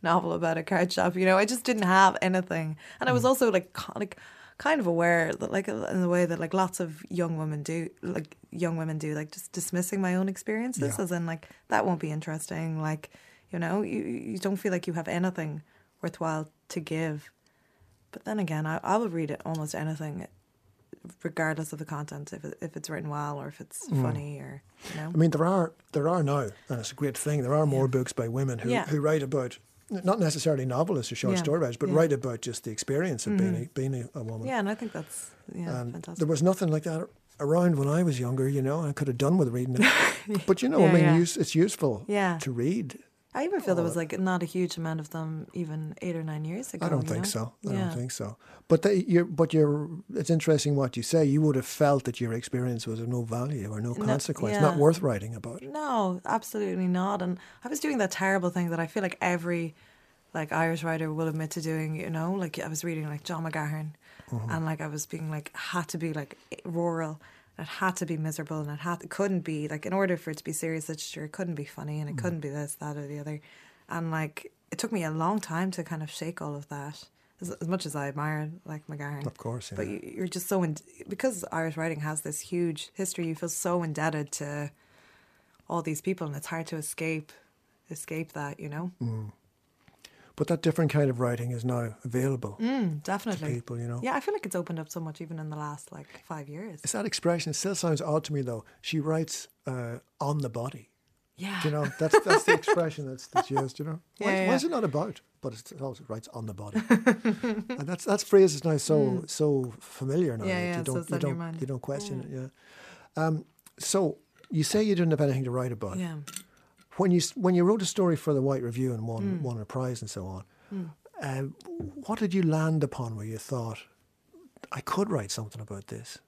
novel about a card shop? You know, I just didn't have anything, and I Mm. was also like, like kind of aware that like in the way that like lots of young women do, like young women do, like just dismissing my own experiences, Yeah. as in like that won't be interesting. Like, you know, you you don't feel like you have anything worthwhile to give. But then again, I, I will read it almost anything, regardless of the content, if it, if it's written well or if it's Mm. funny or you know. I mean, there are there are now, and it's a great thing. There are more books by women who, Yeah. who write about not necessarily novelists or short Yeah, story writers, but yeah. Mm-hmm. write about just the experience of being a, being a, a woman. Yeah, and I think that's yeah and fantastic. there was nothing like that around when I was younger. You know, I could have done with reading it. but you know, I mean, yeah. use, it's useful Yeah. to read. I even feel there was uh, like not a huge amount of them even eight or nine years ago. I don't think know? so. I yeah. don't think so. But they, you're, but you're. It's interesting what you say. You would have felt that your experience was of no value or no No, consequence, not worth writing about. No, absolutely not. And I was doing that terrible thing that I feel like every like Irish writer will admit to doing. You know, like I was reading like John McGahern, mm-hmm. and like I was being like had to be like rural. It had to be miserable, and it had it couldn't be like in order for it to be serious literature, it couldn't be funny, and it mm. couldn't be this, that, or the other. And like it took me a long time to kind of shake all of that. As, as much as I admire like McGahern, Of course, but yeah. you, you're just so in, because Irish writing has this huge history. You feel so indebted to all these people, and it's hard to escape escape that. You know, mm. But that different kind of writing is now available mm, to definitely. people, you know. Yeah, I feel like it's opened up so much even in the last like five years. It's that expression. It still sounds odd to me, though. She writes uh, on the body. Yeah, Do you know, that's that's the expression that's, that's used. You know, why, Yeah, why is it not about? But it's it also writes on the body, and that's that phrase is now so so familiar now. Mm. Yeah, yeah, you don't it's you on your don't mind. you don't question it. Yeah. Um, so you say you didn't have anything to write about. yeah. When you when you wrote a story for the White Review and Mm. won won a prize and so on, uh, what did you land upon where you thought I could write something about this?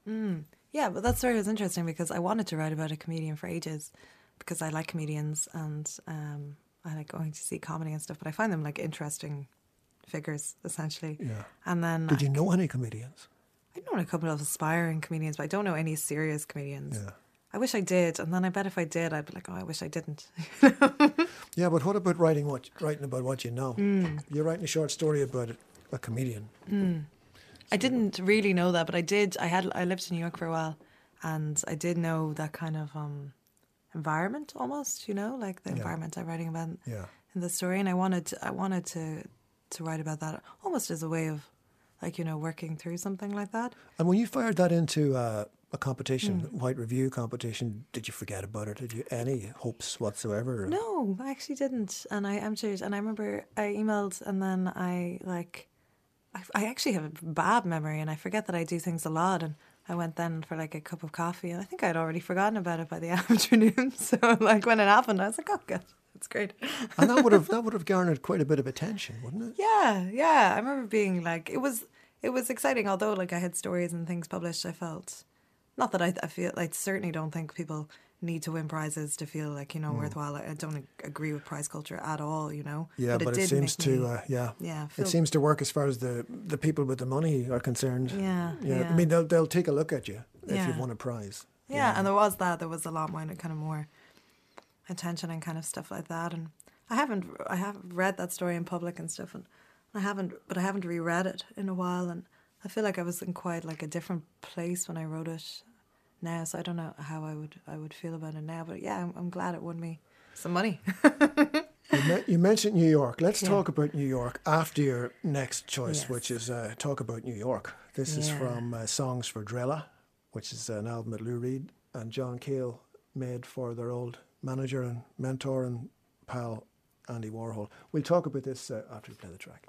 Yeah, but that story was interesting because I wanted to write about a comedian for ages because I like comedians and um, I like going to see comedy and stuff, but I find them like interesting figures essentially. Yeah. And then Did you know any comedians? I know a couple of aspiring comedians, but I don't know any serious comedians. Yeah. I wish I did, and then I bet if I did, I'd be like, oh, I wish I didn't. Yeah, but what about writing what writing about what you know? Mm. You're writing a short story about a comedian. I didn't really know that, but I did. I had I lived in New York for a while, and I did know that kind of um, environment almost. You know, like the Yeah. environment I'm writing about Yeah. in the story, and I wanted to, I wanted to to write about that almost as a way of like you know working through something like that. And when you fired that into uh, a competition, Mm. White Review competition, did you forget about it? Did you any hopes whatsoever? No, I actually didn't, and I am serious. And I remember I emailed, and then I like, I, I actually have a bad memory, and I forget that I do things a lot. And I went then for like a cup of coffee, and I think I'd already forgotten about it by the afternoon. So like when it happened, I was like, oh god, that's great. And that would have that would have garnered quite a bit of attention, wouldn't it? Yeah, yeah. I remember being like, it was it was exciting. Although like I had stories and things published, I felt not that I, I feel I certainly don't think people need to win prizes to feel like you know worthwhile. I, don't agree with prize culture at all. You know. Yeah, but, it, did seems to me- uh, yeah. yeah, It seems to work as far as the the people with the money are concerned. Yeah, Yeah. yeah. I mean, they'll they'll take a look at you if you've won a prize. Yeah, and there was that. There was a lot more kind of more attention and kind of stuff like that. And I haven't, I have read that story in public and stuff, and I haven't, but I haven't reread it in a while. And I feel like I was in quite like a different place when I wrote it now. So I don't know how I would, I would feel about it now. But yeah, I'm, I'm glad it won me some money. You, me- you mentioned New York. Let's Yeah. talk about New York after your next choice, Yes. which is uh, talk about New York. This is from uh, Songs for Drella, which is an album that Lou Reed and John Cale made for their old manager and mentor and pal Andy Warhol. We'll talk about this uh, after we play the track.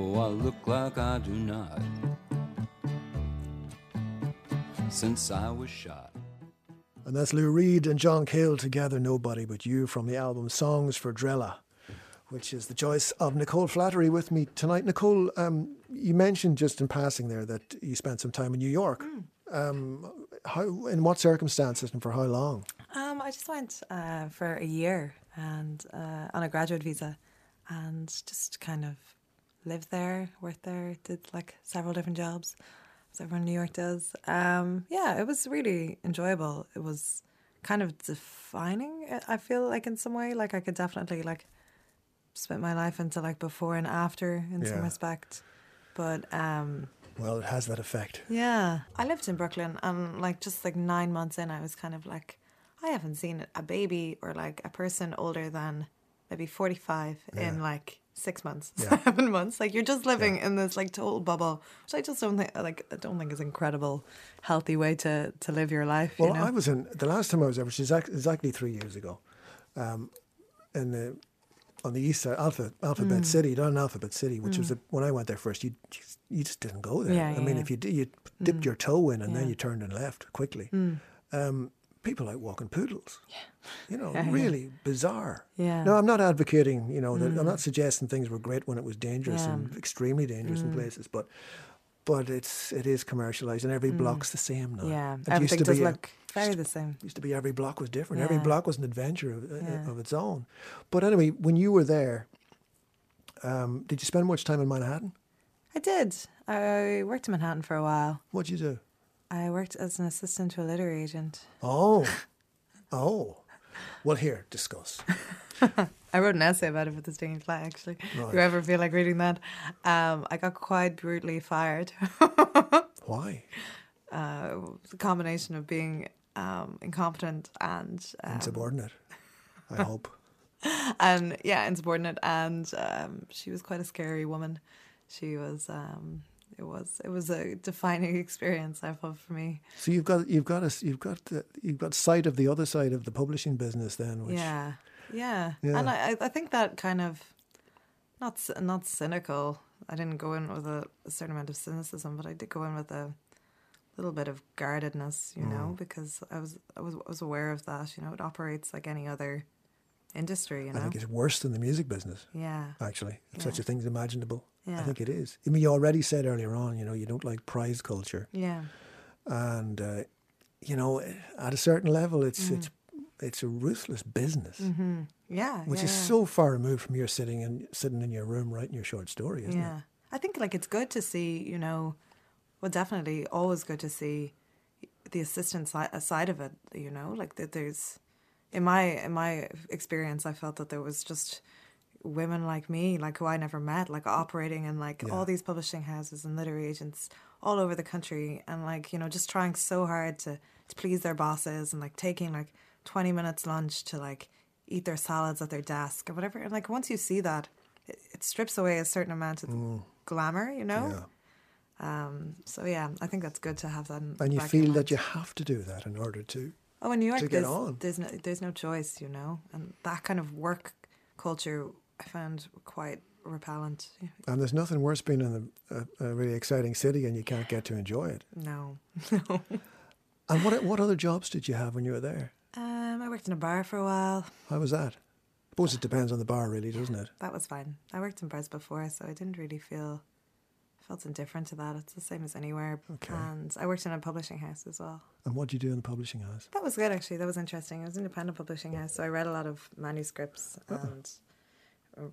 Although I look like I do not. Since I was shot. And that's Lou Reed and John Cale together, Nobody But You, from the album Songs for Drella, which is the choice of Nicole Flattery with me tonight. Nicole, um, you mentioned just in passing there that you spent some time in New York. Um, how, in what circumstances and for how long? Um, I just went uh, for a year and uh, on a graduate visa, and just kind of lived there, worked there, did like several different jobs, as everyone in New York does. Um, yeah, it was really enjoyable. It was kind of defining. I- feel like in some way, like I could definitely like split my life into like before and after in some respect. But um, Well, it has that effect. yeah. I lived in Brooklyn and like just like nine months in, I was kind of like, I haven't seen a baby or like a person older than maybe 45 in like six months, Yeah. seven months. Like you're just living in this like total bubble, which I just don't think, like, I don't think is incredible, healthy way to, to live your life. Well, you know? I was in the last time I was there, which is exactly three years ago, um, in the on the east side, Alpha, Alphabet Mm. City, not in Alphabet City, which was a, when I went there first. You just, you just didn't go there. Yeah, I yeah, mean, yeah. if you did, you dipped your toe in and then you turned and left quickly. Mm. Um, people like walking poodles. You know, really bizarre. Yeah. No, I'm not advocating, you know, that, I'm not suggesting things were great when it was dangerous Yeah. and extremely dangerous in places, but but it's it is commercialized and every block's the same now. Yeah, It used everything to does be look very the same. used to be every block was different. Every block was an adventure of, uh, Yeah. of its own. But anyway, when you were there, um, did you spend much time in Manhattan? I did. I worked in Manhattan for a while. What'd you do? I worked as an assistant to a literary agent. Oh, oh. Well, here, discuss. I wrote an essay about it for the Stinging Fly, actually. Right. If you ever feel like reading that. Um, I got quite brutally fired. Why? uh, a combination of being um, incompetent and um, Insubordinate. I hope. and yeah, insubordinate. And um, she was quite a scary woman. She was. Um, it was. It was a defining experience. I felt for me. So you've got you've got a, you've got the, you've got sight of the other side of the publishing business then, which yeah, yeah, Yeah. And I, I- I think that kind of not not cynical. I didn't go in with a, a certain amount of cynicism, but I did go in with a little bit of guardedness, you Mm. know, because I was I was I was aware of that. You know, it operates like any other industry. You know, I think it's worse than the music business. yeah, Actually, if such a thing is imaginable. I think it is. I mean, you already said earlier on, you know, you don't like prize culture, yeah, and uh, you know, at a certain level, it's Mm-hmm. it's it's a ruthless business, yeah, which yeah, is yeah. so far removed from your sitting in sitting in your room writing your short story, isn't it? yeah. I think like it's good to see, you know, well, definitely always good to see the assistant side, side of it. You know, like that. There's in my in my experience, I felt that there was just women like me, like who I never met, like operating in like Yeah. all these publishing houses and literary agents all over the country, and like you know, just trying so hard to to please their bosses and like taking like twenty minutes lunch to like eat their salads at their desk or whatever. And like once you see that, it, it strips away a certain amount of glamour, you know. Mm. Yeah. Um, so yeah, I think that's good to have that. And you feel that you have to do that in order to. Oh, in New York, there's, there's no there's no choice, you know, and that kind of work culture I found quite repellent. And there's nothing worse being in a, a, really exciting city and you can't get to enjoy it. No, no. And what what other jobs did you have when you were there? Um, I worked in a bar for a while. How was that? I suppose it depends on the bar, really, doesn't it? That was fine. I worked in bars before, so I didn't really feel felt indifferent to that. It's the same as anywhere. Okay. And I worked in a publishing house as well. And what did you do in the publishing house? That was good actually. That was interesting. It was an independent publishing house, so I read a lot of manuscripts and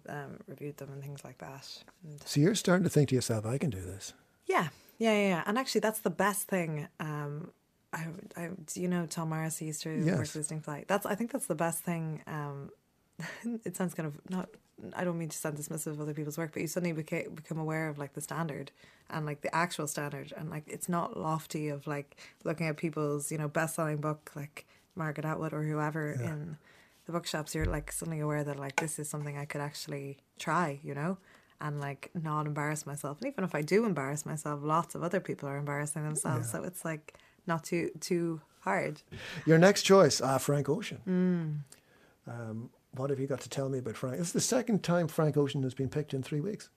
um, reviewed them and things like that. And So you're starting to think to yourself, I can do this. yeah, yeah, yeah, yeah. And actually, that's the best thing. Um, I, I, do you know Tom Morris? He used to work Yes. with Flight. That's I think that's the best thing. Um, it sounds kind of not. I don't mean to sound dismissive of other people's work, but you suddenly became, become aware of like the standard and like the actual standard, and like it's not lofty of like looking at people's you know best selling book like Margaret Atwood or whoever in the bookshops. You're like suddenly aware that like this is something I could actually try, you know, and like not embarrass myself. And even if I do embarrass myself, lots of other people are embarrassing themselves, so it's like not too too hard. Your next choice, ah, Frank Ocean. Hmm. Um, what have you got to tell me about Frank? It's the second time Frank Ocean has been picked in three weeks,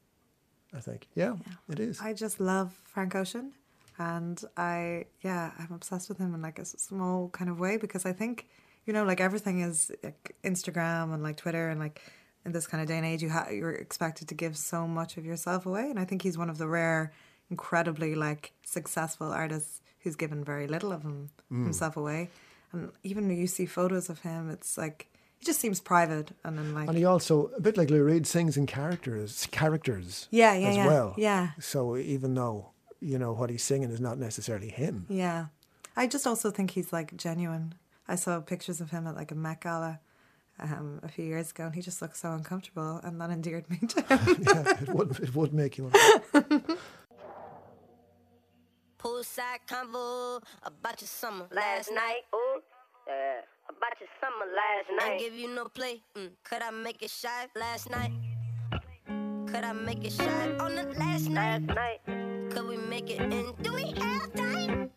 I think. Yeah, it is. I just love Frank Ocean, and I yeah, I'm obsessed with him in like a small kind of way because I think you know like everything is like Instagram and like Twitter and like in this kind of day and age you ha- you're expected to give so much of yourself away, and I think he's one of the rare, incredibly like successful artists who's given very little of him hmm. himself away, and even when you see photos of him, it's like. He just seems private, and then like and he also, a bit like Lou Reed, sings in characters, characters yeah, yeah, as yeah, well. yeah. So even though, you know, what he's singing is not necessarily him. Yeah. I just also think he's like genuine. I saw pictures of him at like a Met Gala um, a few years ago and he just looked so uncomfortable and that endeared me to him. yeah, it would, it would make you. want- Poolside convo about your summer last night. Ooh, yeah. About your summer last night. I give you no play. Mm. Could I make it shy last night? Could I make it shy on the last night? Last night. Could we make it in? Do we have time?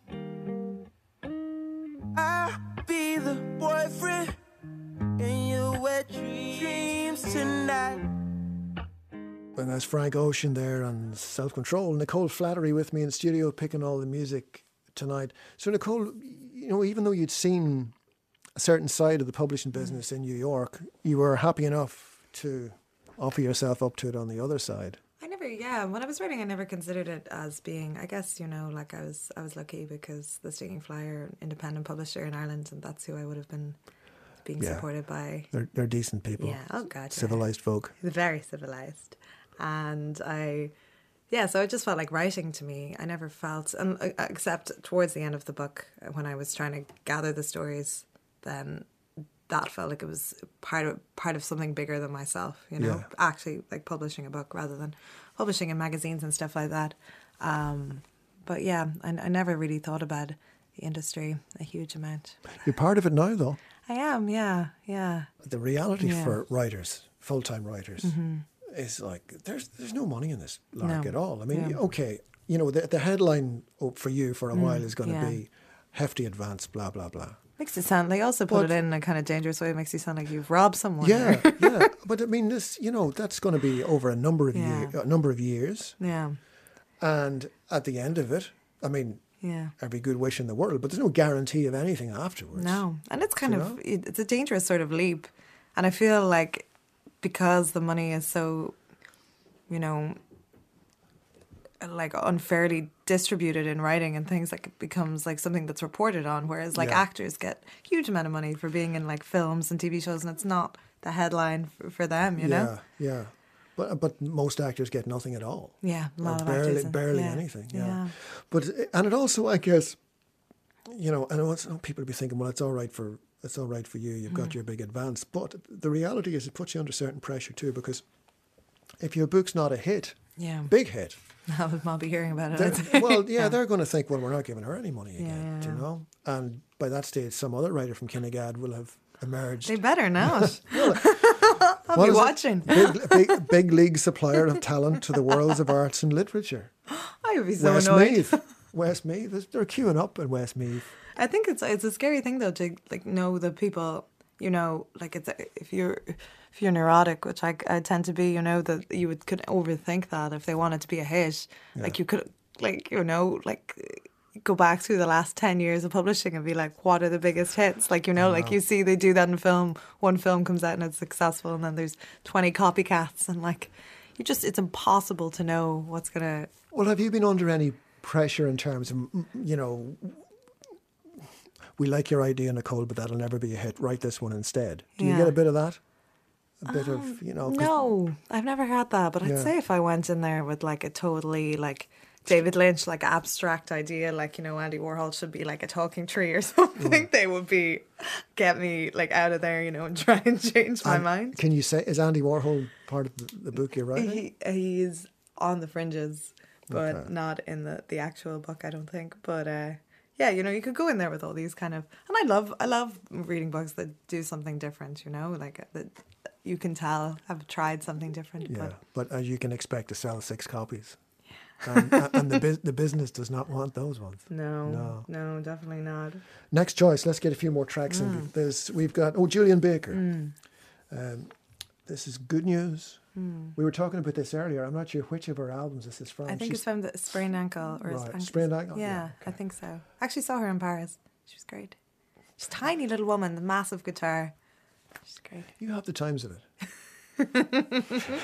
I'll be the boyfriend in your wet dreams tonight. And that's Frank Ocean there on Self Control. Nicole Flattery with me in studio picking all the music tonight. So, Nicole, you know, even though you'd seen a certain side of the publishing business in New York, you were happy enough to offer yourself up to it on the other side. I never, yeah. When I was writing, I never considered it as being. I guess you know, like I was, I was lucky because the Stinging Flyer, independent publisher in Ireland, and that's who I would have been being Yeah. supported by. They're, they're decent people, Yeah. Oh God. civilized folk. very civilized and i yeah so it just felt like writing to me i never felt uh, except towards the end of the book when i was trying to gather the stories then that felt like it was part of part of something bigger than myself you know Yeah. actually like publishing a book rather than publishing in magazines and stuff like that um but yeah I, I never really thought about the industry a huge amount You're part of it now, though. i am yeah yeah The reality Yeah. Mm-hmm. for writers, full time writers, is like there's there's no money in this lark No. at all. I mean, Yeah. okay, you know, the, the headline for you for a while is going to Mm, be hefty advance, blah, blah, blah. Makes it sound. They also put But- it in a kind of dangerous way. It makes you sound like you've robbed someone. Yeah, yeah. But I mean, this, you know, that's going to be over a number of Yeah. years, a number of years, yeah, and at the end of it, I mean, yeah. every good wish in the world, but there's no guarantee of anything afterwards. No, and it's kind of know? it's a dangerous sort of leap, and I feel like because the money is so, you know, like unfairly distributed in writing and things, like it becomes like something that's reported on. Whereas like Yeah. actors get huge amount of money for being in like films and TV shows, and it's not the headline for, for them. You yeah, know. yeah. Yeah. But but most actors get nothing at all. Yeah, a Or lot of barely, and- barely yeah, anything. Yeah. But and it also, I guess, you know, and it's, people will be thinking, well, it's all right for it's all right for you. You've Mm. got your big advance. But the reality is, it puts you under certain pressure too, because if your book's not a hit, Yeah. big hit, I'll, be hearing about it. Well, yeah, they're going to think, well, we're not giving her any money Yeah, again, do yeah. you know? And by that stage, some other writer from Kinnegad will have emerged. They better not. I'll What be watching. Big, big, big league supplier of talent to the worlds of arts and literature. I would be so annoyed. Westmeath. Westmeath. They're queuing up in Westmeath. I think it's it's a scary thing though to like know the people. You know, like it's if you're if you're neurotic, which I, I tend to be. You know that you would could overthink that if they wanted to be a hit. Like you could like you know like go back through the last 10 years of publishing and be like what are the biggest hits like you know like you see they do that in film one film comes out and it's successful and then there's 20 copycats and like you just it's impossible to know what's gonna Well, have you been under any pressure in terms of, you know, we like your idea, Nicole, but that'll never be a hit. Write this one instead. Do you get a bit of that? A bit of, you know, No, I've never had that. But I'd say if I went in there with like a totally like David Lynch, like abstract idea, like you know Andy Warhol should be like a talking tree or something, they would be get me like out of there, you know, and try and change my And mind. Can you say, is Andy Warhol part of the, the book you're writing? He he's on the fringes, but Okay. not in the the actual book, I don't think. But uh, yeah, you know, you could go in there with all these kind of, and I love I love reading books that do something different. You know, like uh, that you can tell I've tried something different. yeah, But but as you can expect to sell six copies. And, and the, bus- the business does not want those ones. no, No. no, definitely not. Next choice. Let's get a few more tracks Mm. in. There's we've got oh Julien Baker. Um, this is good news. We were talking about this earlier. I'm not sure which of her albums this is from. Mm. I think She's- it's from the sprained ankle or Right, ankle- sprained ankle? Yeah, Yeah, I think so. I Actually, saw her in Paris. She was great. She's a tiny little woman, the massive guitar. She's great. you have the times of it.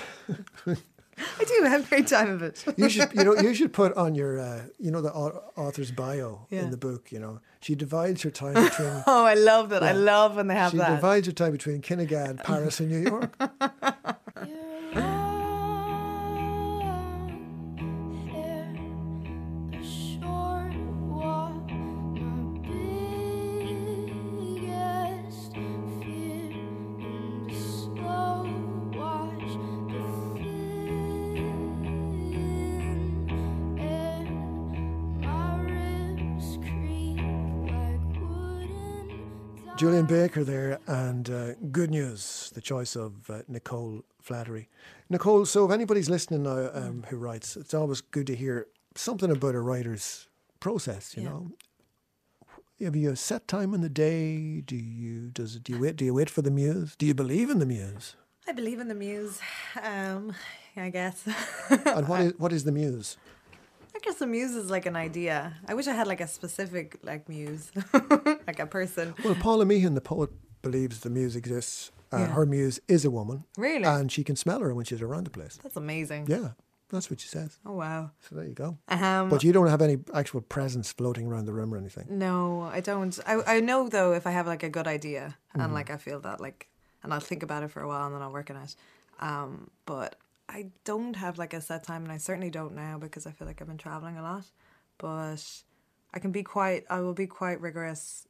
I do have a great time of it. You should you know you should put on your uh, you know the author's bio Yeah. in the book. You know she divides her time between. Oh, I love that. I love when they have she that. She divides her time between Kinnegad, Paris, and New York. Baker there, and uh, good news, the choice of uh, Nicole Flattery. Nicole, so if anybody's listening now um, who writes, it's always good to hear something about a writer's process, you Yeah. know. Have you a set time in the day? Do you does it, do you wait do you wait for the muse? Do you believe in the muse? I believe in the muse. Um, I guess. And what is what is the muse? I guess a muse is like an idea. I wish I had like a specific like muse, like a person. Well, Paula Meehan, the poet, believes the muse exists. Uh, Yeah. Her muse is a woman. Really? And she can smell her when she's around the place. That's amazing. Yeah, that's what she says. Oh wow. So there you go. Um, But you don't have any actual presence floating around the room or anything. No, I don't. I I know though if I have like a good idea and like I feel that like, and I'll think about it for a while and then I'll work on it. Um, but I don't have like a set time, and I certainly don't now because I feel like I've been traveling a lot. But I can be quite. I will be quite rigorous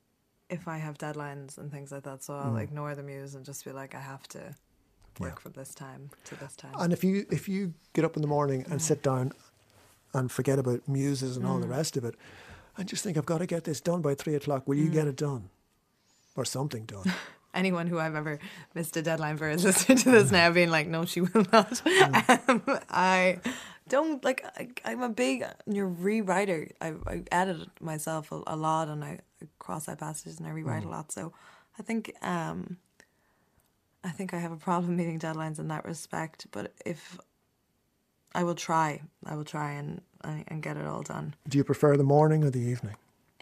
if I have deadlines and things like that. So I'll ignore the muse and just be like, I have to work from this time to this time. And if you if you get up in the morning and sit down and forget about muses and all Mm. the rest of it, and just think I've got to get this done by three o'clock, will you Mm. get it done, or something done? anyone who I've ever missed a deadline for is listening to this now, being like, "No, she will not." Um, I don't like. I, I'm a big your rewriter. I, I edit myself a, a lot, and I cross out passages and I rewrite a lot. So I think um, I think I have a problem meeting deadlines in that respect. But if I will try, I will try and and get it all done. Do you prefer the morning or the evening,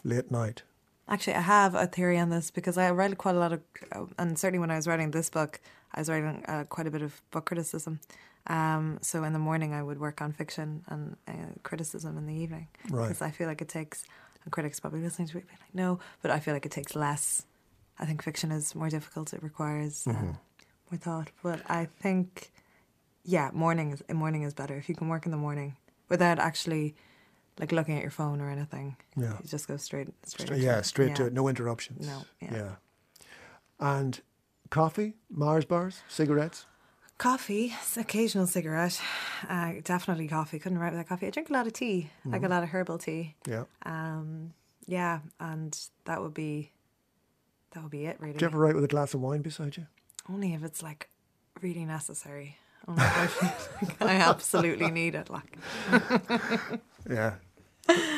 late night? Actually, I have a theory on this because I read quite a lot of, and certainly when I was writing this book, I was writing uh, quite a bit of book criticism. Um, so in the morning, I would work on fiction and uh, criticism in the evening Right. because I feel like it takes. And critics probably listening to it be like, no, but I feel like it takes less. I think fiction is more difficult. It requires uh, more thought. But I think, yeah, morning is morning is better if you can work in the morning without actually like looking at your phone or anything. Yeah. You just go straight straight. Stra- into yeah, straight to it, no interruptions. No, yeah. And coffee, Mars bars, cigarettes. Coffee, occasional cigarette. Uh, definitely coffee. Couldn't write without coffee. I drink a lot of tea, like a lot of herbal tea. Yeah. Um, yeah, and that would be that would be it really. Do you ever write with a glass of wine beside you? Only if it's like really necessary. Only if I feel like I absolutely need it. Like Yeah.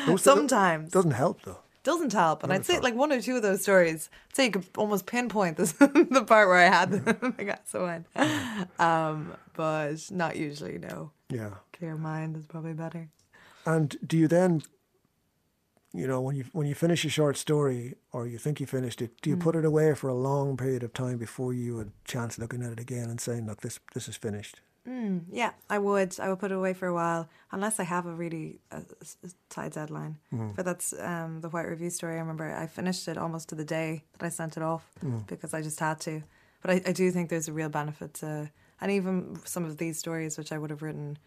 Those- sometimes doesn't help though. doesn't help. And I'd say like one or two of those stories. I'd say you could almost pinpoint this the part where I had the, the glass of wine. Um, but not usually. No, Yeah. clear mind is probably better. And do you then, you know, when you when you finish a short story or you think you finished it, do Mm. you put it away for a long period of time before you had a chance looking at it again and saying, "Look, this this is finished." Yeah, I would. I would put it away for a while, unless I have a really uh, tight deadline. But that's um, the White Review story. I remember I finished it almost to the day that I sent it off because I just had to. But I, I do think there's a real benefit to, and even some of these stories, which I would have written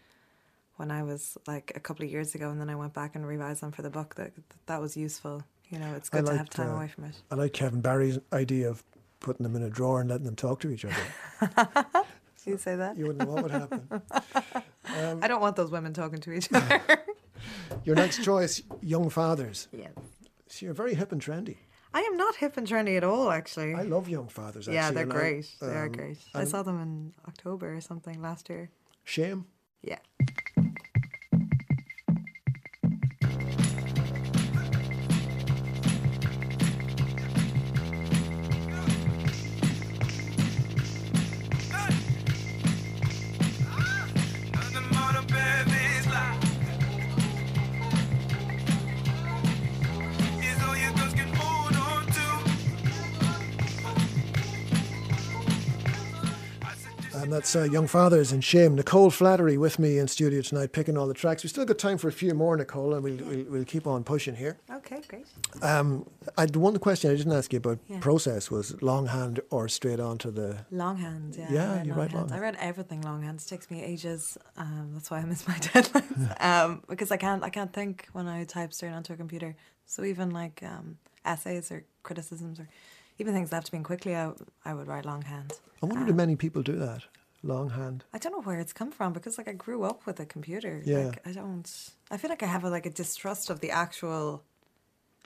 when I was like a couple of years ago, and then I went back and revised them for the book. That that was useful. You know, it's good to have time uh, away from it. I like Kevin Barry's idea of putting them in a drawer and letting them talk to each other. You say that? You wouldn't know what would happen. I don't want those women talking to each other. Your next choice, Young Fathers. yeah. So you're very hip and trendy. I am not hip and trendy at all, actually. I love Young Fathers. Actually, Yeah, they're and I- great. they are um, great. I saw them in October or something last year. Shame. Yeah. That's uh, Young Fathers and Shame. Nicole Flattery with me in studio tonight, picking all the tracks. We've still got time for a few more, Nicole, and we'll, we'll, we'll keep on pushing here. Okay, great. Um, I, the one question I didn't ask you about Yeah. process was longhand or straight on to the. Longhand, yeah. Yeah, you write longhand. I read everything longhand. It takes me ages. Um, that's why I miss my deadlines. um, because I can't, I can't think when I type straight onto a computer. So even like um, essays or criticisms or even things that have to be in quickly, I, I would write longhand. I wonder do many people do that? Longhand. I don't know where it's come from because like I grew up with a computer. Yeah. Like I don't I feel like I have a, like a distrust of the actual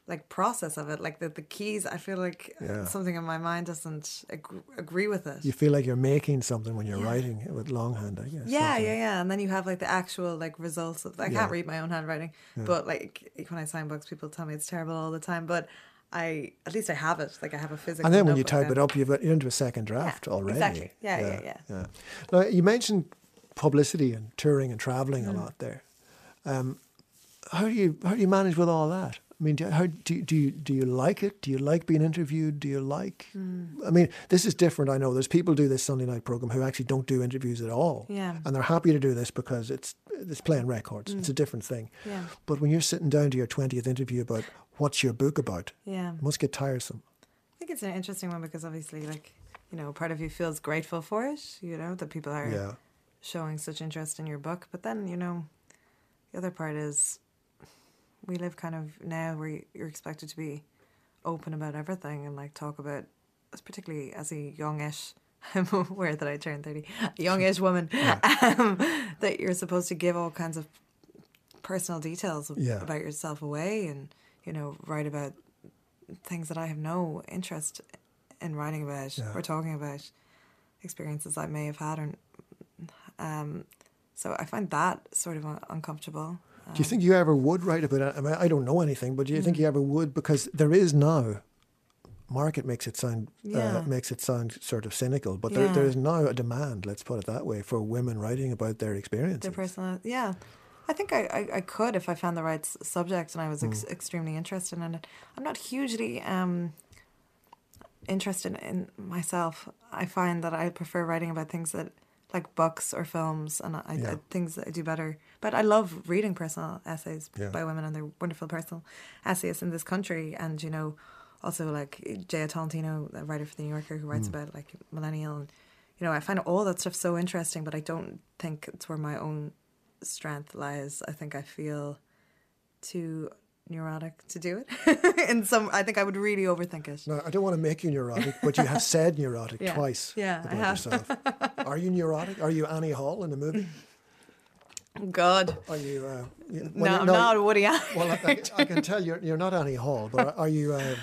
like process of it. Like the, the keys, I feel like Yeah. something in my mind doesn't ag- agree with it. You feel like you're making something when you're Yeah. writing it with longhand, I guess. yeah, yeah, yeah. And then you have like the actual like results of I Yeah. can't read my own handwriting. But like when I sign books people tell me it's terrible all the time. But I at least I have it. Like I have a physical And then when you type it up, you've got, you're into a second draft Yeah, already. exactly. Yeah, yeah, yeah. Now, you mentioned publicity and touring and traveling Mm. a lot there. Um, how do you how do you manage with all that? I mean, do, how do you, do you do you like it? Do you like being interviewed? Do you like? Mm. I mean, this is different. I know there's people do this Sunday night program who actually don't do interviews at all. Yeah. and they're happy to do this because it's it's playing records. It's mm. a different thing. Yeah. But when you're sitting down to your twentieth interview about what's your book about, Yeah. it must get tiresome. I think it's an interesting one because obviously, like, you know, part of you feels grateful for it, you know, that people are Yeah. showing such interest in your book. But then, you know, the other part is we live kind of now where you're expected to be open about everything and like talk about, particularly as a youngish, I'm aware that I turned 30, a youngish woman, um, that you're supposed to give all kinds of personal details Yeah. about yourself away and, you know, write about things that I have no interest in writing about Yeah. or talking about experiences I may have had or um, so I find that sort of un- uncomfortable. Do you think you ever would write about it? I mean, I don't know anything, but do you think Mm. you ever would? Because there is now. Market makes it sound Yeah. uh, makes it sound sort of cynical, but there, Yeah. there is now a demand. Let's put it that way for women writing about their experiences. Their personal, yeah. I think I, I, I could if I found the right s- subject and I was ex- extremely interested in it. I'm not hugely um, interested in myself. I find that I prefer writing about things that like books or films and I, Yeah. I, things that I do better. But I love reading personal essays Yeah. by women and they're wonderful personal essayists in this country. And you know, also like Jia Tolentino, a writer for the New Yorker, who writes mm. about like millennial. And, you know, I find all that stuff so interesting, but I don't think it's where my own strength lies. I think I feel too neurotic to do it. In some, I think I would really overthink it. No, I don't want to make you neurotic, but you have said neurotic Yeah. twice Yeah, about yourself. Are you neurotic? Are you Annie Hall in the movie? God, Are you? Uh, you no, well, I'm not Woody Allen. Well, I, I, I can tell you're, you're not Annie Hall, but are you? Uh,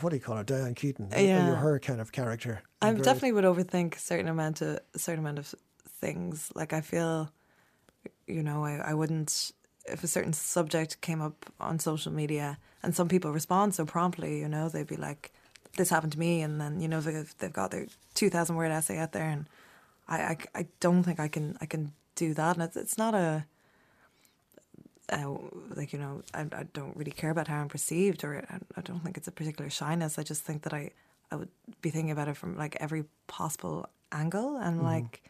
what do you call her? Diane Keaton. Are you Yeah. her kind of character? I definitely would overthink a certain amount of certain amount of things. Like I feel, you know, I, I wouldn't if a certain subject came up on social media and some people respond so promptly. You know, they'd be like, "This happened to me," and then you know they've they've got their two thousand word essay out there, and I, I I don't think I can I can do that, and it's it's not a. Uh, like you know, I, I don't really care about how I'm perceived, or I, I don't think it's a particular shyness. I just think that I, I would be thinking about it from like every possible angle, and like,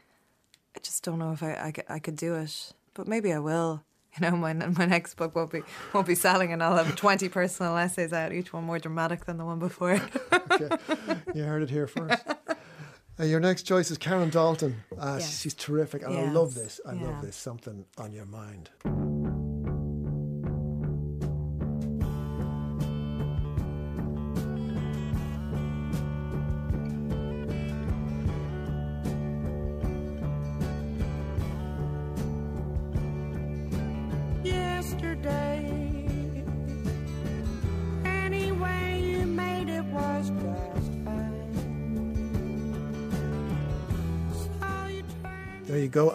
I just don't know if I, I, could- I could do it. But maybe I will. You know, my my next book won't be won't be selling, and I'll have twenty personal essays out, each one more dramatic than the one before. Okay. You heard it here first. Uh, your next choice is Karen Dalton. Uh, Yes. She's terrific, and I love this. I Yeah. love this. Something on your mind.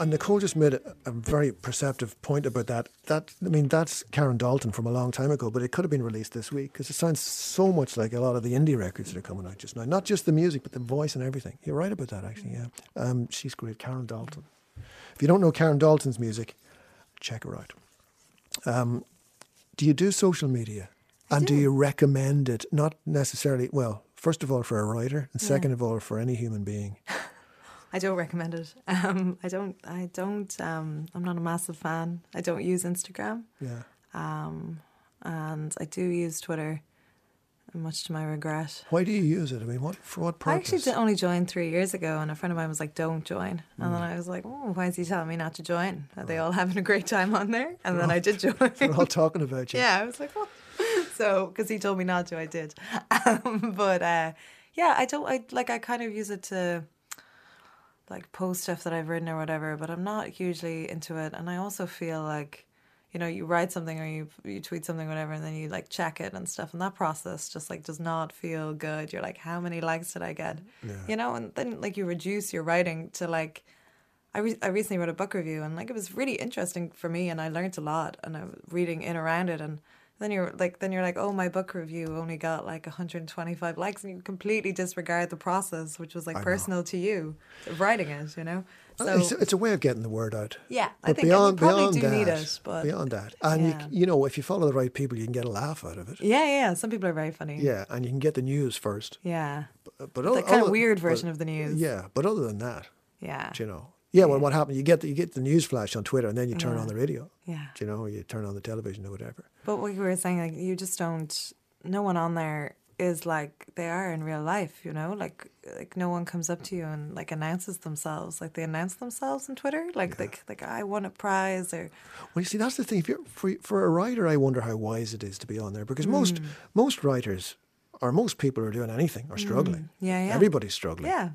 And Nicole just made a, a very perceptive point about that. That I mean, that's Karen Dalton from a long time ago, but it could have been released this week because it sounds so much like a lot of the indie records that are coming out just now. Not just the music, but the voice and everything. You're right about that, actually. Yeah, um, she's great, Karen Dalton. If you don't know Karen Dalton's music, check her out. Um, do you do social media? and do. you recommend it? Not necessarily, well, first of all, for a writer, and second of all, for any human being. I don't recommend it. Um, I don't. I don't. Um, I'm not a massive fan. I don't use Instagram, Yeah. um, and I do use Twitter, much to my regret. Why do you use it? I mean, what for what purpose? I actually did only joined three years ago, and a friend of mine was like, "Don't join," and then I was like, "Oh, why is he telling me not to join? Are they all having a great time on there?" And then I did join. They're all talking about you. yeah, I was like, "What?" So, because he told me not to, I did. Um, but uh, yeah, I don't. I like. I kind of use it to like post stuff that I've written or whatever, but I'm not hugely into it. And I also feel like, you know, you write something or you you tweet something, whatever, and then you like check it and stuff, and that process just like does not feel good. You're like, how many likes did I get? You know, and then like you reduce your writing to like. I, re- I recently wrote a book review and like it was really interesting for me and I learned a lot and I was reading in around it and Then you're like, then you're like, oh, my book review only got like 125 likes, and you completely disregard the process, which was like know. personal to you of writing it. You know, oh, so it's, it's a way of getting the word out. yeah, I But think beyond, you beyond do that, need it, but beyond that, and Yeah. you, you know, if you follow the right people, you can get a laugh out of it. yeah, yeah. Some people are very funny. Yeah, and you can get the news first. yeah, But, but the other- kind of weird but- version of the news. Yeah, but other than that, yeah, do you know, yeah. Well, what happened? You get the, you get the news flash on Twitter, and then you turn Yeah. on the radio. yeah. You know, you turn on the television or whatever. But what you were saying, like, you just don't. No one on there is like they are in real life. You know, like like no one comes up to you and like announces themselves. Like they announce themselves on Twitter. Like like like I won a prize or Well, you see, that's the thing. If you're for, for a writer, I wonder how wise it is to be on there because most mm. most writers or most people who are doing anything are struggling. Mm. Yeah, yeah. Everybody's struggling. yeah,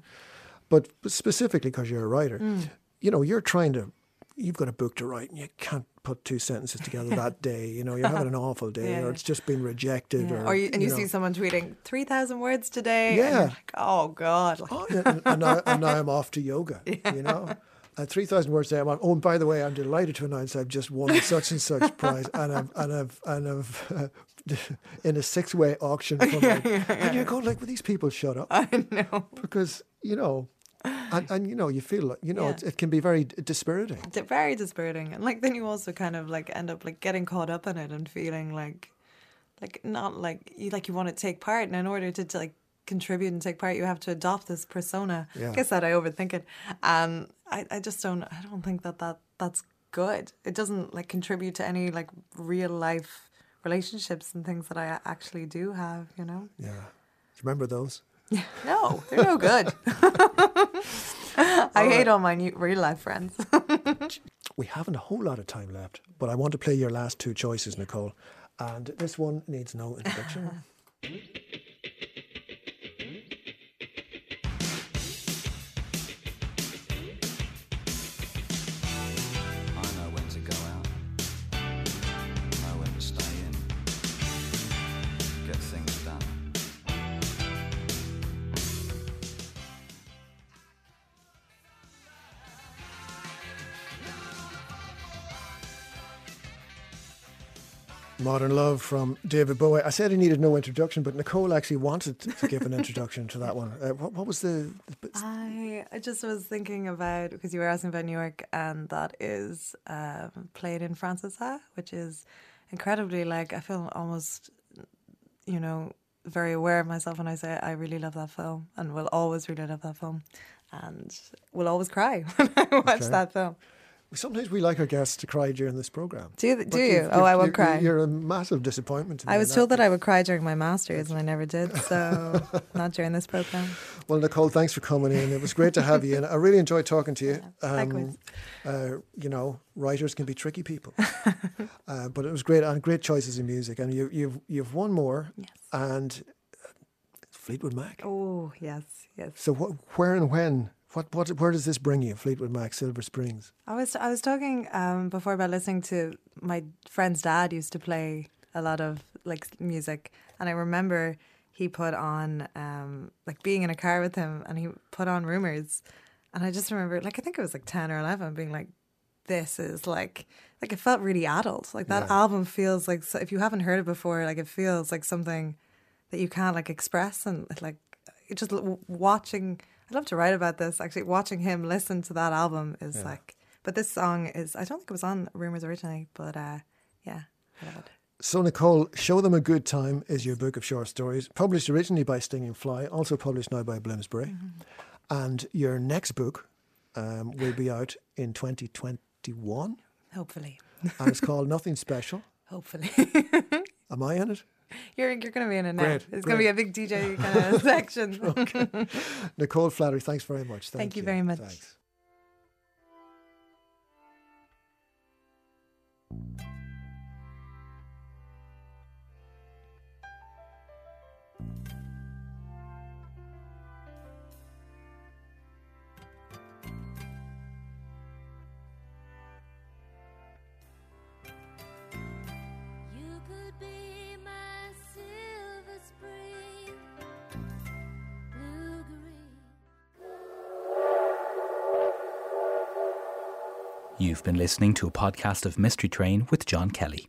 But specifically because you're a writer, you know, you're trying to, you've got a book to write and you can't put two sentences together that day. You know, you're having an awful day Yeah, or it's just been rejected yeah. or, or you, and you, know. see someone tweeting three thousand words today. and Yeah. like, oh god. Like, Oh, and, and, now, and now I'm off to yoga, you know. At 3,000 words a day, I'm on, oh, and by the way, I'm delighted to announce I've just won such and such prize and I've, and I've, and I've uh, in a six way auction. For my, and you're going like, well, these people shut up. I know. Because, you know, and, and you know, you feel, like- you know, Yeah. it, it can be very dispiriting. Di- very dispiriting and like then you also kind of like end up like getting caught up in it and feeling like like not like you like you want to take part and in order to, to like contribute and take part you have to adopt this persona Yeah. I guess that I overthink it and I, I just don't I don't think that, that that's good it doesn't like contribute to any like real life relationships and things that I actually do have you know Yeah. Do you remember those? No they're no good I hate all my new real life friends We haven't a whole lot of time left, but I want to play your last two choices, Nicole. And this one needs no introduction. Modern Love from David Bowie. I said he needed no introduction, but Nicole actually wanted to give an introduction to that one. Uh, what, what was the, the I I just was thinking about because you were asking about New York, and that is um, played in Frances Ha, which is incredibly like I feel almost, you know, very aware of myself when I say I really love that film, and will always really love that film, and will always cry when I watch Okay. that film. Sometimes we like our guests to cry during this program. Do you? Do you? Oh, I won't cry. You're a massive disappointment to me. I was told that I would cry during my masters, and I never did. So not during this program. Well, Nicole, thanks for coming in. It was great to have you in. I really enjoyed talking to you. Um, likewise. uh, you know, writers can be tricky people, uh, but it was great and great choices in music. And you, you've you've one more, Yes. and Fleetwood Mac. Oh yes, yes. So wh- where and when? What what where does this bring you? Fleetwood Mac, Silver Springs. I was I was talking um, before about listening to my friend's dad used to play a lot of like music, and I remember he put on um, like being in a car with him, and he put on Rumors, and I just remember like I think it was like ten or eleven, being like, "This is like like it felt really adult. Like that Yeah. album feels like so, if you haven't heard it before, like it feels like something that you can't like express and like it just l- watching. I'd love to write about this. Actually, watching him listen to that album is like. But this song is. I don't think it was on Rumors originally, but uh, yeah, I love it. So Nicole, Show Them a Good Time is your book of short stories, published originally by Stinging Fly, also published now by Bloomsbury. Mm-hmm. And your next book um, will be out in 2021, Hopefully, and it's called Nothing Special. hopefully, Am I in it? You're you're going to be in it now. Great, It's going to be a big DJ kind of section. Nicole Flattery, thanks very much. Thank, Thank you very much. Thanks. You've been listening to a podcast of Mystery Train with John Kelly.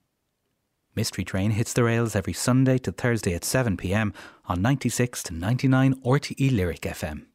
Mystery Train hits the rails every Sunday to Thursday at 7 pm on 96 to 99 RTE Lyric FM.